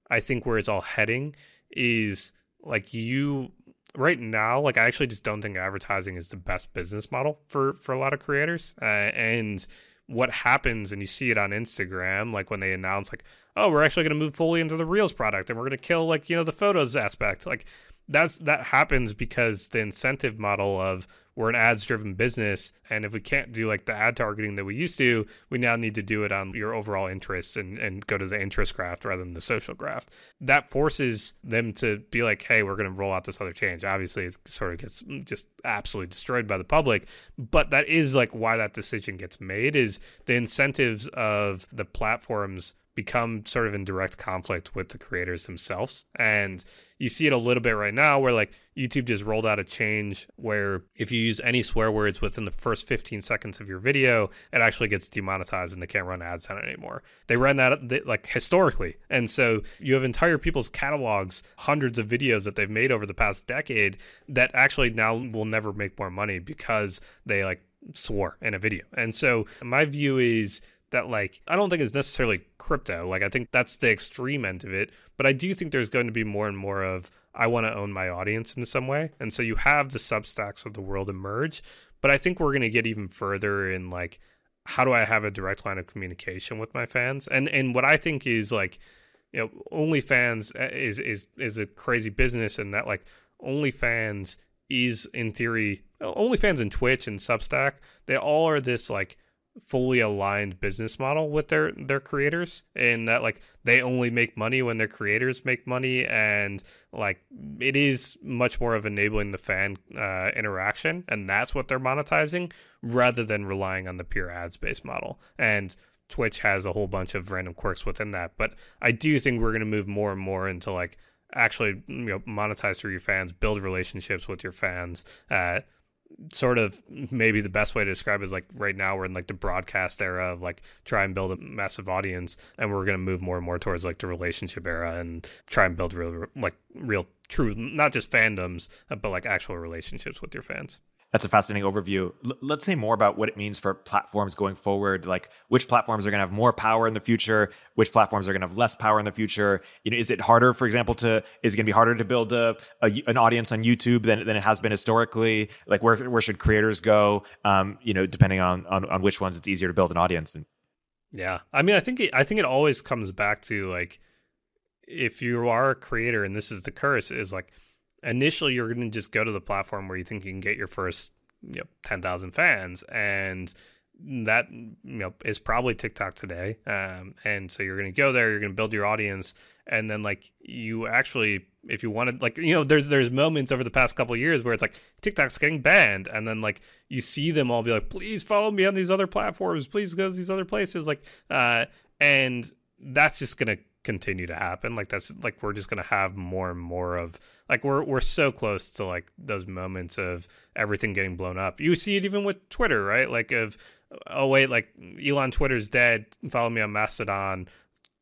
i think where it's all heading is like you right now like i actually just don't think advertising is the best business model for for a lot of creators uh, and what happens and you see it on instagram like when they announce like oh, we're actually going to move fully into the Reels product and we're going to kill like, you know, the photos aspect. Like that's that happens because the incentive model of we're an ads driven business and if we can't do like the ad targeting that we used to, we now need to do it on your overall interests and, and go to the interest graph rather than the social graph. That forces them to be like, hey, we're going to roll out this other change. Obviously, it sort of gets just absolutely destroyed by the public, but that is like why that decision gets made is the incentives of the platforms become sort of in direct conflict with the creators themselves. And you see it a little bit right now where like YouTube just rolled out a change where if you use any swear words within the first 15 seconds of your video, it actually gets demonetized and they can't run ads on it anymore. They ran that like historically. And so you have entire people's catalogs, hundreds of videos that they've made over the past decade that actually now will never make more money because they like swore in a video. And so my view is that like I don't think it's necessarily crypto. Like I think that's the extreme end of it, but I do think there's going to be more and more of I want to own my audience in some way. And so you have the substacks of the world emerge, but I think we're going to get even further in like how do I have a direct line of communication with my fans? And and what I think is like you know OnlyFans uh, is is is a crazy business and that like OnlyFans is in theory OnlyFans and Twitch and Substack, they all are this like fully aligned business model with their their creators in that like they only make money when their creators make money. And like it is much more of enabling the fan uh, interaction. And that's what they're monetizing rather than relying on the pure ads based model. And twitch has a whole bunch of random quirks within that. But i do think we're going to move more and more into like actually you know monetize through your fans build relationships with your fans uh, sort of maybe the best way to describe it is like right now we're in like the broadcast era of like try and build a massive audience and we're going to move more and more towards like the relationship era and try and build real like real true not just fandoms uh, but like actual relationships with your fans that's a fascinating overview. L- let's say more about what it means for platforms going forward. Like which platforms are going to have more power in the future, which platforms are going to have less power in the future. You know, is it harder, for example, to is it going to be harder to build a, a, an audience on YouTube than, than it has been historically? Like where where should creators go? Um, you know, depending on, on on which ones it's easier to build an audience. And yeah, I mean, I think it, I think it always comes back to like if you are a creator, and this is the curse, is like initially you're going to just go to the platform where you think you can get your first you know 10,000 fans and that you know is probably TikTok today. Um, and so you're going to go there you're going to build your audience and then like you actually if you wanted like you know there's there's moments over the past couple years where it's like TikTok's getting banned and then like you see them all be like please follow me on these other platforms please go to these other places like uh and that's just going to continue to happen. Like that's like we're just gonna have more and more of like we're we're so close to like those moments of everything getting blown up. You see it even with Twitter, right? Like of oh wait, like Elon Twitter's dead. Follow me on Mastodon.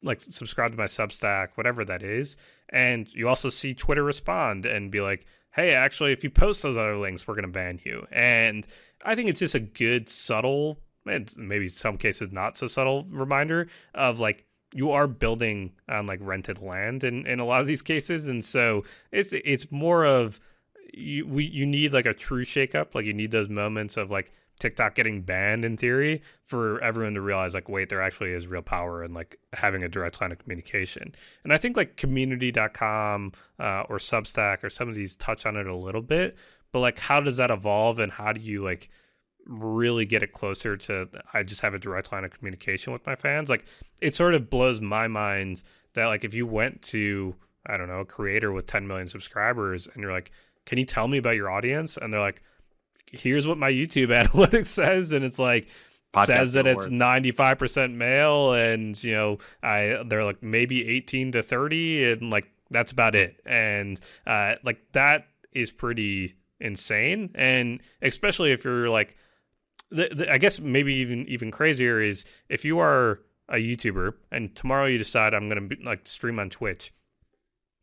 Like subscribe to my Substack, whatever that is. And you also see Twitter respond and be like, hey, actually, if you post those other links, we're gonna ban you. And I think it's just a good subtle and maybe some cases not so subtle reminder of like you are building on like rented land in, in a lot of these cases and so it's it's more of you we you need like a true shakeup like you need those moments of like TikTok getting banned in theory for everyone to realize like wait there actually is real power in like having a direct line of communication. And I think like community.com uh, or Substack or some of these touch on it a little bit, but like how does that evolve and how do you like really get it closer to I just have a direct line of communication with my fans? Like it sort of blows my mind that like if you went to I don't know, a creator with 10 million subscribers and you're like, "Can you tell me about your audience?" and they're like here's what my YouTube analytics says, and it's like Podcast says that it's ninety five percent male, and you know, I they're like maybe eighteen to thirty, and like that's about it, and uh, like that is pretty insane, and especially if you're like, the, the, I guess maybe even even crazier is if you are a YouTuber and tomorrow you decide I'm gonna be, like stream on Twitch.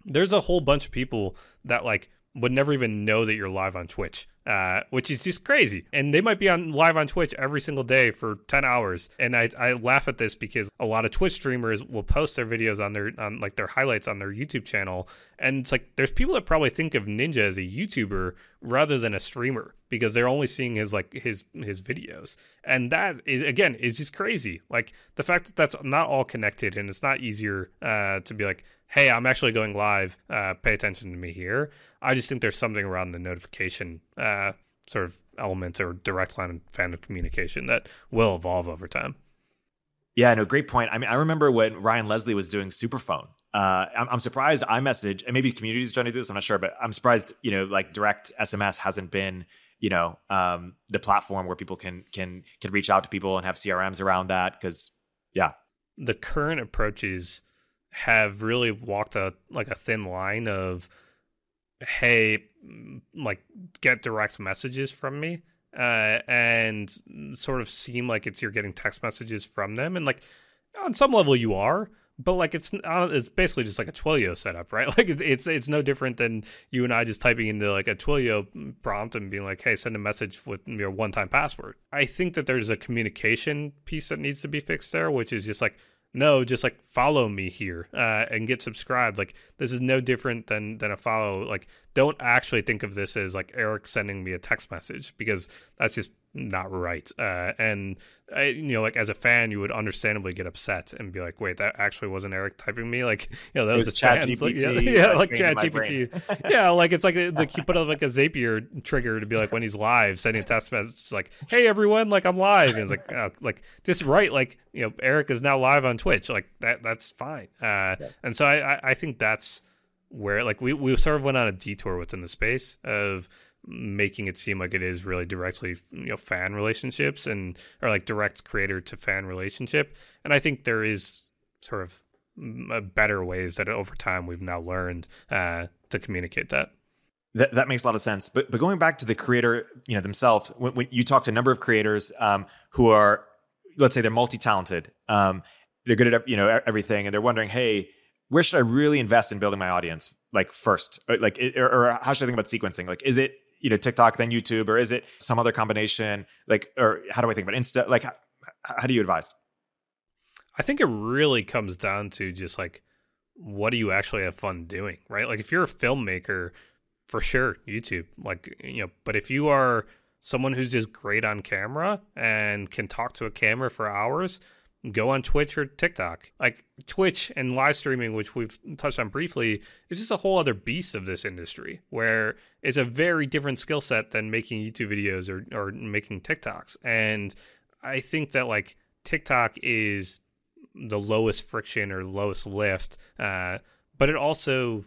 There's a whole bunch of people that like would never even know that you're live on Twitch, uh, which is just crazy. And they might be on live on Twitch every single day for 10 hours. And I, I laugh at this because a lot of Twitch streamers will post their videos on their on like their highlights on their YouTube channel. And it's like there's people that probably think of Ninja as a YouTuber rather than a streamer because they're only seeing his like his his videos. And that is again is just crazy. Like the fact that that's not all connected and it's not easier uh, to be like hey, I'm actually going live. Uh, pay attention to me here. I just think there's something around the notification uh, sort of element or direct line of fan communication that will evolve over time. Yeah, no, great point. I mean, I remember when Ryan Leslie was doing Superphone. Uh, I'm, I'm surprised iMessage and maybe communities trying to do this. I'm not sure, but I'm surprised. You know, like direct SMS hasn't been you know um, the platform where people can can can reach out to people and have CRMs around that. Because yeah, the current approaches have really walked a like a thin line of hey like get direct messages from me uh, and sort of seem like it's you're getting text messages from them and like on some level you are but like it's uh, it's basically just like a Twilio setup, right? Like it's, it's it's no different than you and I just typing into like a Twilio prompt and being like, "Hey, send a message with your one-time password." I think that there's a communication piece that needs to be fixed there, which is just like no, just like follow me here uh, and get subscribed. Like this is no different than than a follow. Like don't actually think of this as like Eric sending me a text message because that's just not right. Uh, and I, you know, like as a fan, you would understandably get upset and be like, "Wait, that actually wasn't Eric typing me." Like, you know, that was, was a chat GPT. Like, yeah, yeah like chat GPT. yeah, like it's like like you put up like a Zapier trigger to be like when he's live, sending a text message like, "Hey everyone, like I'm live," and it's like, oh, like just right, like you know, Eric is now live on Twitch. Like that, that's fine. Uh, yeah. And so I, I, I think that's where like we we sort of went on a detour within the space of making it seem like it is really directly you know fan relationships and or like direct creator to fan relationship. And i think there is sort of better ways that over time we've now learned uh, to communicate that. That, that makes a lot of sense. But but going back to the creator you know themselves when, when you talk to a number of creators um, who are let's say they're multi-talented um, they're good at you know everything and they're wondering hey where should i really invest in building my audience like first? Like or, or how should i think about sequencing? Like is it you know TikTok then YouTube, or is it some other combination? Like, or how do I think about Insta? Like, how, how do you advise? I think it really comes down to just like what do you actually have fun doing, right? Like if you're a filmmaker, for sure, YouTube. Like you know, but if you are someone who's just great on camera and can talk to a camera for hours, go on Twitch or TikTok. Like Twitch and live streaming, which we've touched on briefly, is just a whole other beast of this industry where it's a very different skill set than making YouTube videos or, or making TikToks. And I think that like TikTok is the lowest friction or lowest lift, uh, but it also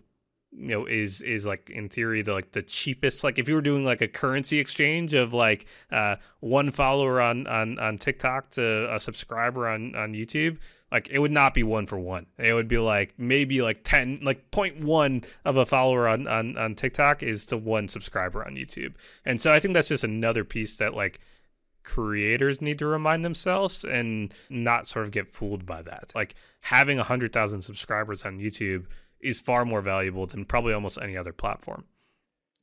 you know is is like in theory the like the cheapest like if you were doing like a currency exchange of like uh one follower on on on TikTok to a subscriber on on YouTube like it would not be one for one. It would be like maybe like 10 like 0.1 of a follower on on on TikTok is to one subscriber on YouTube. And so I think that's just another piece that like creators need to remind themselves and not sort of get fooled by that. Like having 100,000 subscribers on YouTube is far more valuable than probably almost any other platform.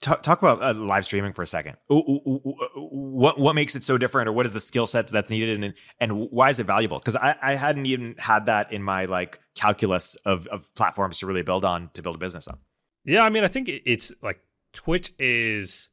Talk, talk about uh, live streaming for a second. What what makes it so different, or what is the skill sets that's needed, and and why is it valuable? Because I, I hadn't even had that in my like calculus of of platforms to really build on to build a business on. Yeah, I mean, I think it's like Twitch is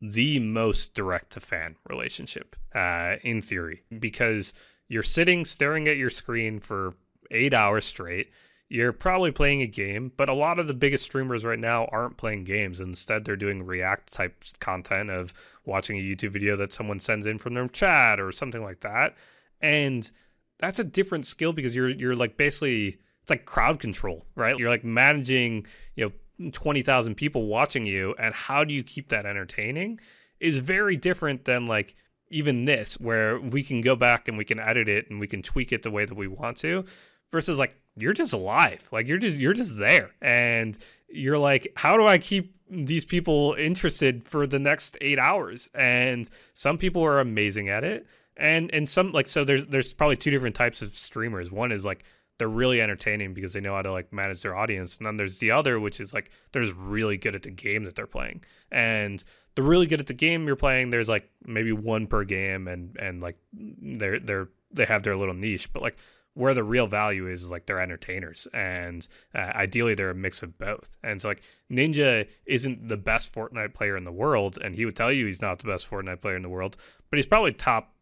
the most direct to fan relationship uh, in theory because you're sitting staring at your screen for eight hours straight. You're probably playing a game, but a lot of the biggest streamers right now aren't playing games. Instead, they're doing React type content of watching a YouTube video that someone sends in from their chat or something like that. And that's a different skill because you're you're like basically it's like crowd control, right? You're like managing, you know, 20,000 people watching you and how do you keep that entertaining is very different than like even this where we can go back and we can edit it and we can tweak it the way that we want to versus like you're just alive. Like you're just you're just there. And you're like how do i keep these people interested for the next 8 hours? And some people are amazing at it. And and some like so there's there's probably two different types of streamers. One is like they're really entertaining because they know how to like manage their audience. And then there's the other which is like they're just really good at the game that they're playing. And they're really good at the game you're playing there's like maybe one per game and and like they're they're they have their little niche. But like where the real value is is like they're entertainers and uh, ideally they're a mix of both. And so like ninja isn't the best fortnite player in the world and he would tell you he's not the best fortnite player in the world but he's probably top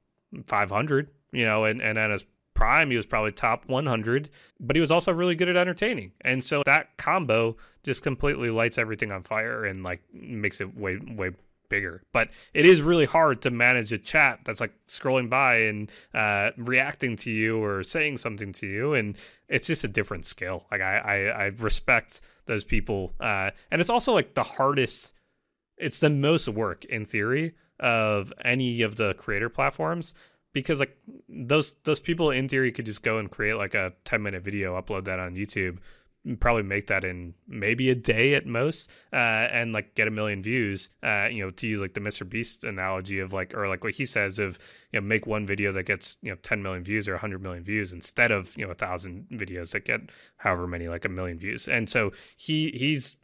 500 you know and and at his prime he was probably top 100 but he was also really good at entertaining. And so that combo just completely lights everything on fire and like makes it way way bigger. But it is really hard to manage a chat that's like scrolling by and uh, reacting to you or saying something to you, and it's just a different skill. Like I I, I respect those people, uh, and it's also like the hardest. It's the most work in theory of any of the creator platforms because like those those people in theory could just go and create like a 10 minute video upload that on youtube probably make that in maybe a day at most uh, and like get a million views uh, you know to use like the mr beast analogy of like or like what he says of you know make one video that gets you know 10 million views or 100 million views instead of you know a thousand videos that get however many like a million views. And so he he's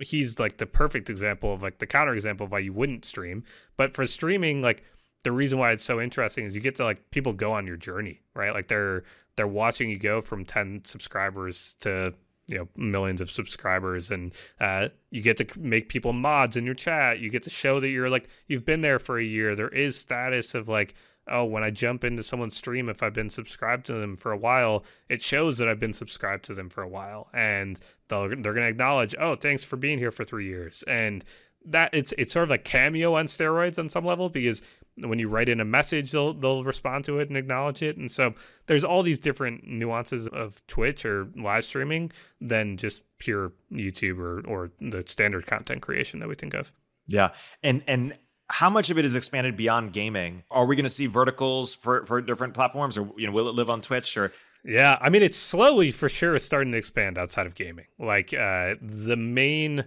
he's like the perfect example of like the counter example of why you wouldn't stream. But for streaming like the reason why it's so interesting is you get to like people go on your journey right? Like they're they're watching you go from 10 subscribers to you know millions of subscribers and uh, you get to make people mods in your chat. You get to show that you're like you've been there for a year. There is status of like oh when i jump into someone's stream if i've been subscribed to them for a while it shows that i've been subscribed to them for a while. And they're, they're going to acknowledge oh thanks for being here for three years. And that it's it's sort of a cameo on steroids on some level because when you write in a message they'll they'll respond to it and acknowledge it. And so there's all these different nuances of twitch or live streaming than just pure youtube or or the standard content creation that we think of. Yeah. And and how much of it is expanded beyond gaming? Are we going to see verticals for for different platforms or you know will it live on twitch or? Yeah i mean it's slowly for sure is starting to expand outside of gaming. Like uh the main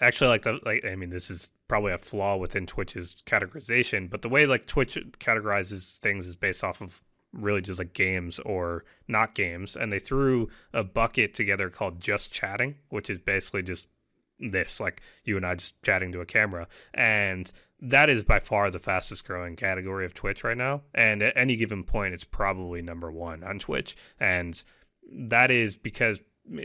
actually like the like i mean this is probably a flaw within twitch's categorization but the way like twitch categorizes things is based off of really just like games or not games and they threw a bucket together called just chatting which is basically just this like you and i just chatting to a camera and that is by far the fastest growing category of twitch right now and at any given point it's probably number one on twitch and that is because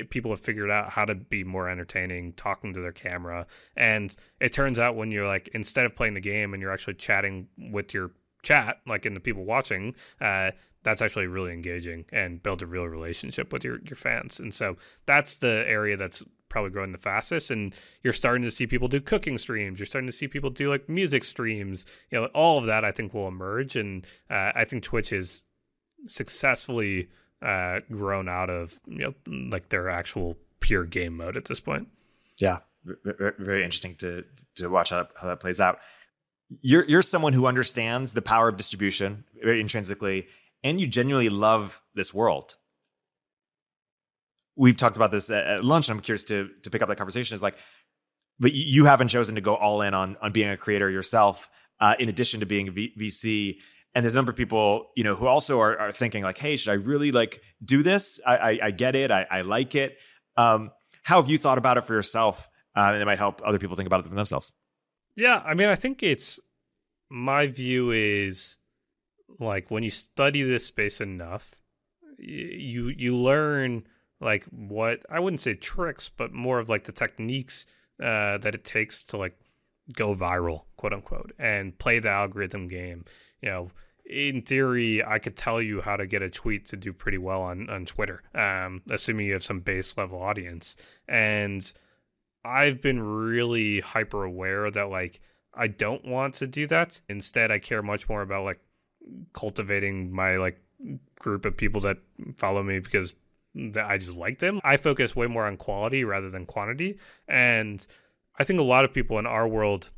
people have figured out how to be more entertaining talking to their camera. And it turns out when you're like instead of playing the game and you're actually chatting with your chat like in the people watching uh, that's actually really engaging and build a real relationship with your your fans. And so that's the area that's probably growing the fastest. And you're starting to see people do cooking streams. You're starting to see people do like music streams. You know all of that i think will emerge. And uh, i think twitch is successfully uh, grown out of you know like their actual pure game mode at this point. Yeah, very interesting to to watch how, how that plays out. You're you're someone who understands the power of distribution very intrinsically, and you genuinely love this world. We've talked about this at lunch. And I'm curious to to pick up that conversation. Is like, but you haven't chosen to go all in on on being a creator yourself. Uh, in addition to being a v- VC, and there's a number of people you know who also are, are thinking like hey should i really like do this? I i, I get it. I, I, like it. Um how have you thought about it for yourself? Uh, and it might help other people think about it for themselves. Yeah i mean i think it's my view is like when you study this space enough you you learn like what i wouldn't say tricks but more of like the techniques uh, that it takes to like go viral quote unquote, and play the algorithm game. You know, in theory, I could tell you how to get a tweet to do pretty well on on Twitter, um, assuming you have some base level audience. And I've been really hyper aware that like I don't want to do that. Instead, I care much more about like cultivating my like group of people that follow me because that I just like them. I focus way more on quality rather than quantity, and I think a lot of people in our world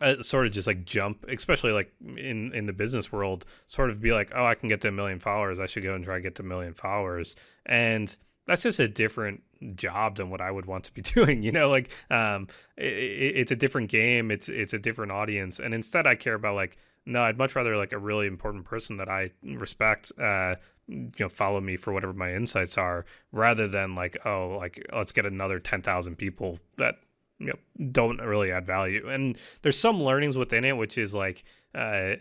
uh, sort of just like jump, especially like in in the business world, sort of be like, oh, I can get to a million followers. I should go and try to get to a million followers, and that's just a different job than what I would want to be doing. You know, like um, it, it's a different game. It's it's a different audience, and instead, I care about like no, I'd much rather like a really important person that I respect, uh, you know, follow me for whatever my insights are, rather than like, oh, like let's get another ten thousand people that you know don't really add value. And there's some learnings within it, which is like, uh,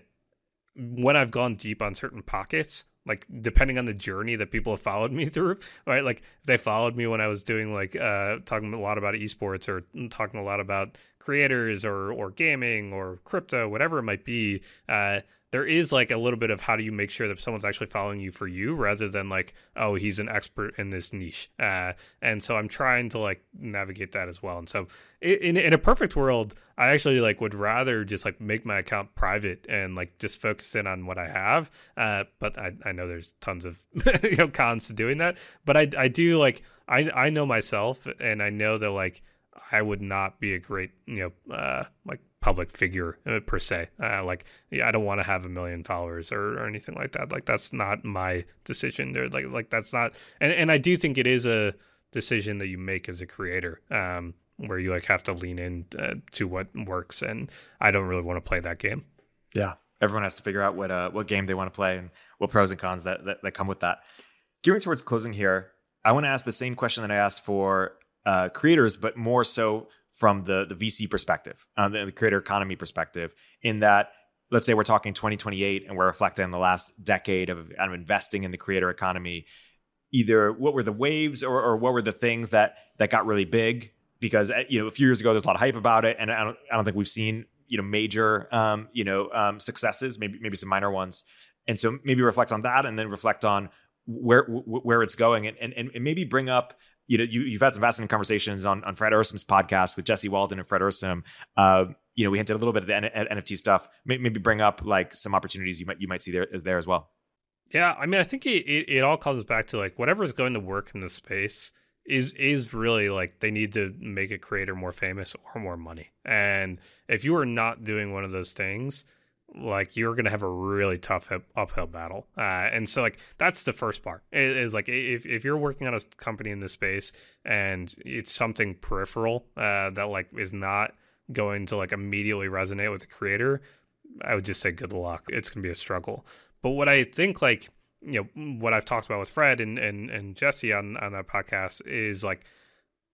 when I've gone deep on certain pockets, like depending on the journey that people have followed me through right like if they followed me when i was doing like uh talking a lot about esports or talking a lot about creators or or gaming or crypto whatever it might be uh there is like a little bit of how do you make sure that someone's actually following you for you rather than like oh he's an expert in this niche. Uh, and so i'm trying to like navigate that as well. And so in, in a perfect world i actually like would rather just like make my account private and like just focus in on what i have. Uh, but I, I know there's tons of you know cons to doing that. But i i do like i i know myself and i know that like I would not be a great, you know, uh, like public figure uh, per se. Uh, like, yeah, I don't want to have a million followers or, or anything like that. Like, that's not my decision. Or like, like that's not. And and I do think it is a decision that you make as a creator, um, where you like have to lean in uh, to what works. And I don't really want to play that game. Yeah, everyone has to figure out what uh what game they want to play and what pros and cons that that, that come with that. Gearing towards closing here, I want to ask the same question that I asked for uh, creators, but more so from the the VC perspective, uh, the, the creator economy perspective. In that, let's say we're talking 2028, and we're reflecting on the last decade of, of investing in the creator economy. Either what were the waves, or, or what were the things that that got really big? Because uh, you know, a few years ago, there's a lot of hype about it, and I don't, I don't think we've seen you know major um, you know um, successes. Maybe maybe some minor ones, and so maybe reflect on that, and then reflect on where where it's going, and and, and maybe bring up you know, you, have had some fascinating conversations on, on Fred Ehrsam's podcast with Jesse Walden and Fred Ehrsam. Uh, you know, we hinted a little bit of the N- NFT stuff. Maybe bring up like some opportunities you might you might see there there as well. Yeah, I mean, I think it, it, it all comes back to like whatever is going to work in the space is is really like they need to make a creator more famous or more money. And if you are not doing one of those things, like you're gonna have a really tough uphill battle. Uh, and so like that's the first part is like if, if you're working on a company in this space and it's something peripheral uh, that like is not going to like immediately resonate with the creator i would just say good luck. It's gonna be a struggle. But what i think like you know what i've talked about with fred and and, and jesse on on that podcast is like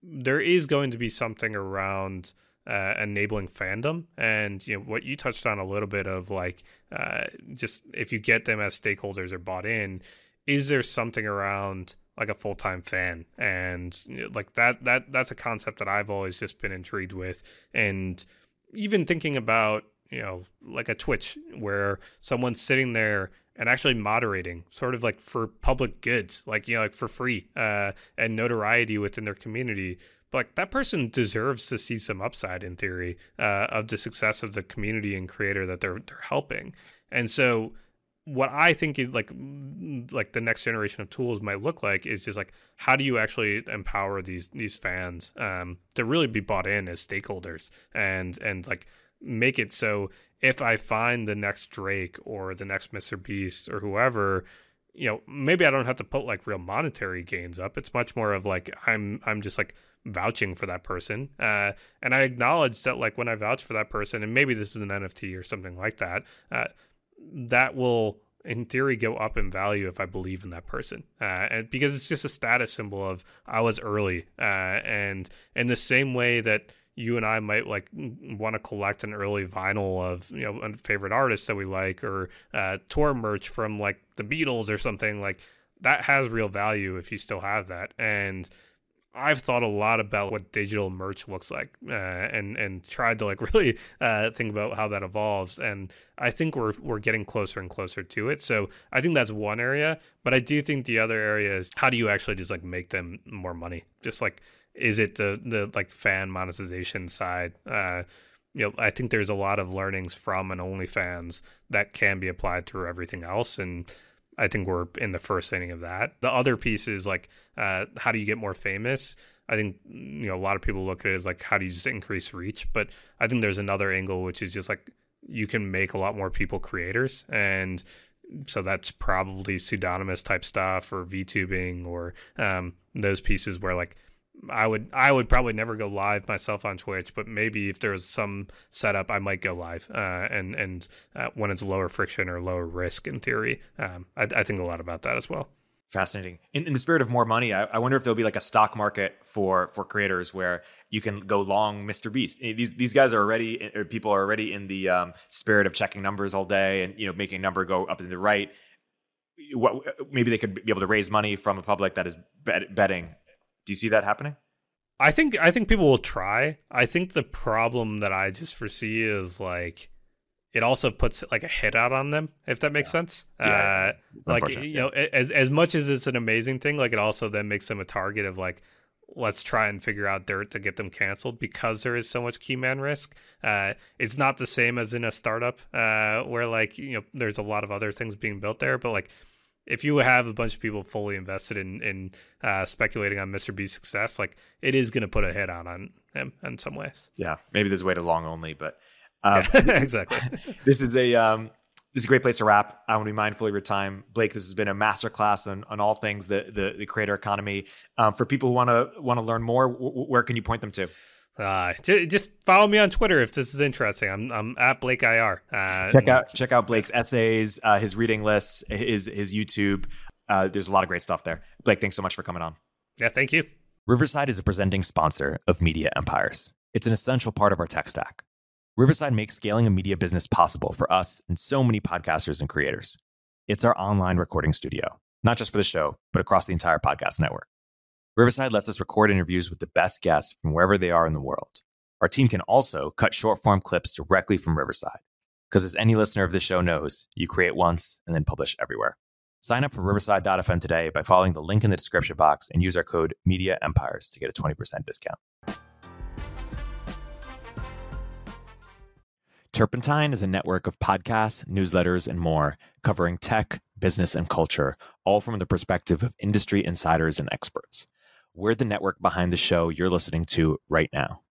there is going to be something around uh, enabling fandom. And you know what you touched on a little bit of like uh, just if you get them as stakeholders or bought in is there something around like a full-time fan? And you know, like that that that's a concept that I've always just been intrigued with. And even thinking about you know like a Twitch where someone's sitting there and actually moderating sort of like for public goods like you know like for free uh, and notoriety within their community like that person deserves to see some upside in theory uh, of the success of the community and creator that they're they're helping. And so what I think is like like the next generation of tools might look like is just like how do you actually empower these these fans um, to really be bought in as stakeholders and and like make it so if I find the next Drake or the next Mr. Beast or whoever, you know, maybe I don't have to put like real monetary gains up. It's much more of like I'm I'm just like vouching for that person. Uh, and I acknowledge that, like, when I vouch for that person, and maybe this is an NFT or something like that, uh, that will, in theory, go up in value if I believe in that person. Uh, and because it's just a status symbol of I was early. Uh, and in the same way that you and I might like want to collect an early vinyl of you know a favorite artists that we like or uh, tour merch from like the Beatles or something like that has real value if you still have that and I've thought a lot about what digital merch looks like, uh, and and tried to like really uh, think about how that evolves. And I think we're we're getting closer and closer to it. So I think that's one area. But I do think the other area is how do you actually just like make them more money? Just like is it the the like fan monetization side? Uh, you know, I think there's a lot of learnings from an OnlyFans that can be applied through everything else, and I think we're in the first inning of that. The other piece is like, uh, how do you get more famous? I think you know a lot of people look at it as like, how do you just increase reach? But I think there's another angle which is just like you can make a lot more people creators, and so that's probably pseudonymous type stuff or VTubing or um, those pieces where like I would I would probably never go live myself on Twitch, but maybe if there's some setup, I might go live. Uh, and and uh, when it's lower friction or lower risk, in theory, um, I, I, think a lot about that as well. Fascinating. In, in the spirit of more money, I, I, wonder if there'll be like a stock market for for creators where you can go long Mr. Beast. Eh, these these guys are already or people are already in the um, spirit of checking numbers all day and you know making a number go up to the right. What maybe they could be able to raise money from a public that is bet, betting do you see that happening? I think I think people will try. I think the problem that I just foresee is like it also puts like a hit out on them, if that makes yeah. sense. Yeah, uh, like you know, as as much as it's an amazing thing, like it also then makes them a target of like let's try and figure out dirt to get them canceled because there is so much key man risk. Uh, it's not the same as in a startup uh, where like you know there's a lot of other things being built there, but like if you have a bunch of people fully invested in in uh, speculating on Mr. B's success, like it is going to put a hit on on him in some ways. Yeah, maybe there's a way to long only, but um, yeah, exactly. this is a um, this is a great place to wrap. I want to be mindful of your time, Blake. This has been a masterclass on on all things the the, the creator economy. Um, for people who want to want to learn more, w- where can you point them to? Uh, just follow me on Twitter if this is interesting. I'm I'm at Blake IR. Uh, check out check out Blake's essays, uh, his reading lists, his his YouTube. Uh, there's a lot of great stuff there. Blake, thanks so much for coming on. Yeah, thank you. Riverside is a presenting sponsor of Media Empires. It's an essential part of our tech stack. Riverside makes scaling a media business possible for us and so many podcasters and creators. It's our online recording studio, not just for the show, but across the entire podcast network. Riverside lets us record interviews with the best guests from wherever they are in the world. Our team can also cut short form clips directly from Riverside. Because as any listener of this show knows, you create once and then publish everywhere. Sign up for Riverside.fm today by following the link in the description box and use our code Media Empires to get a 20% discount. Turpentine is a network of podcasts, newsletters, and more covering tech, business, and culture, all from the perspective of industry insiders and experts. We're the network behind the show you're listening to right now.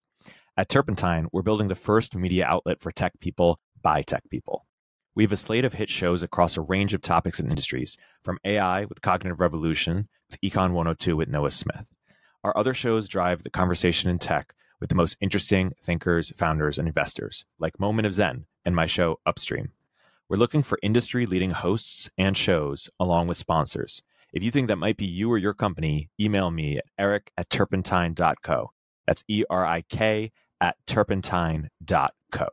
At Turpentine, we're building the first media outlet for tech people by tech people. We have a slate of hit shows across a range of topics and industries, from AI with Cognitive Revolution to Econ 102 with Noah Smith. Our other shows drive the conversation in tech with the most interesting thinkers, founders, and investors, like Moment of Zen and my show Upstream. We're looking for industry leading hosts and shows along with sponsors if you think that might be you or your company, email me at erik at turpentine.co. That's E R I K at turpentine.co.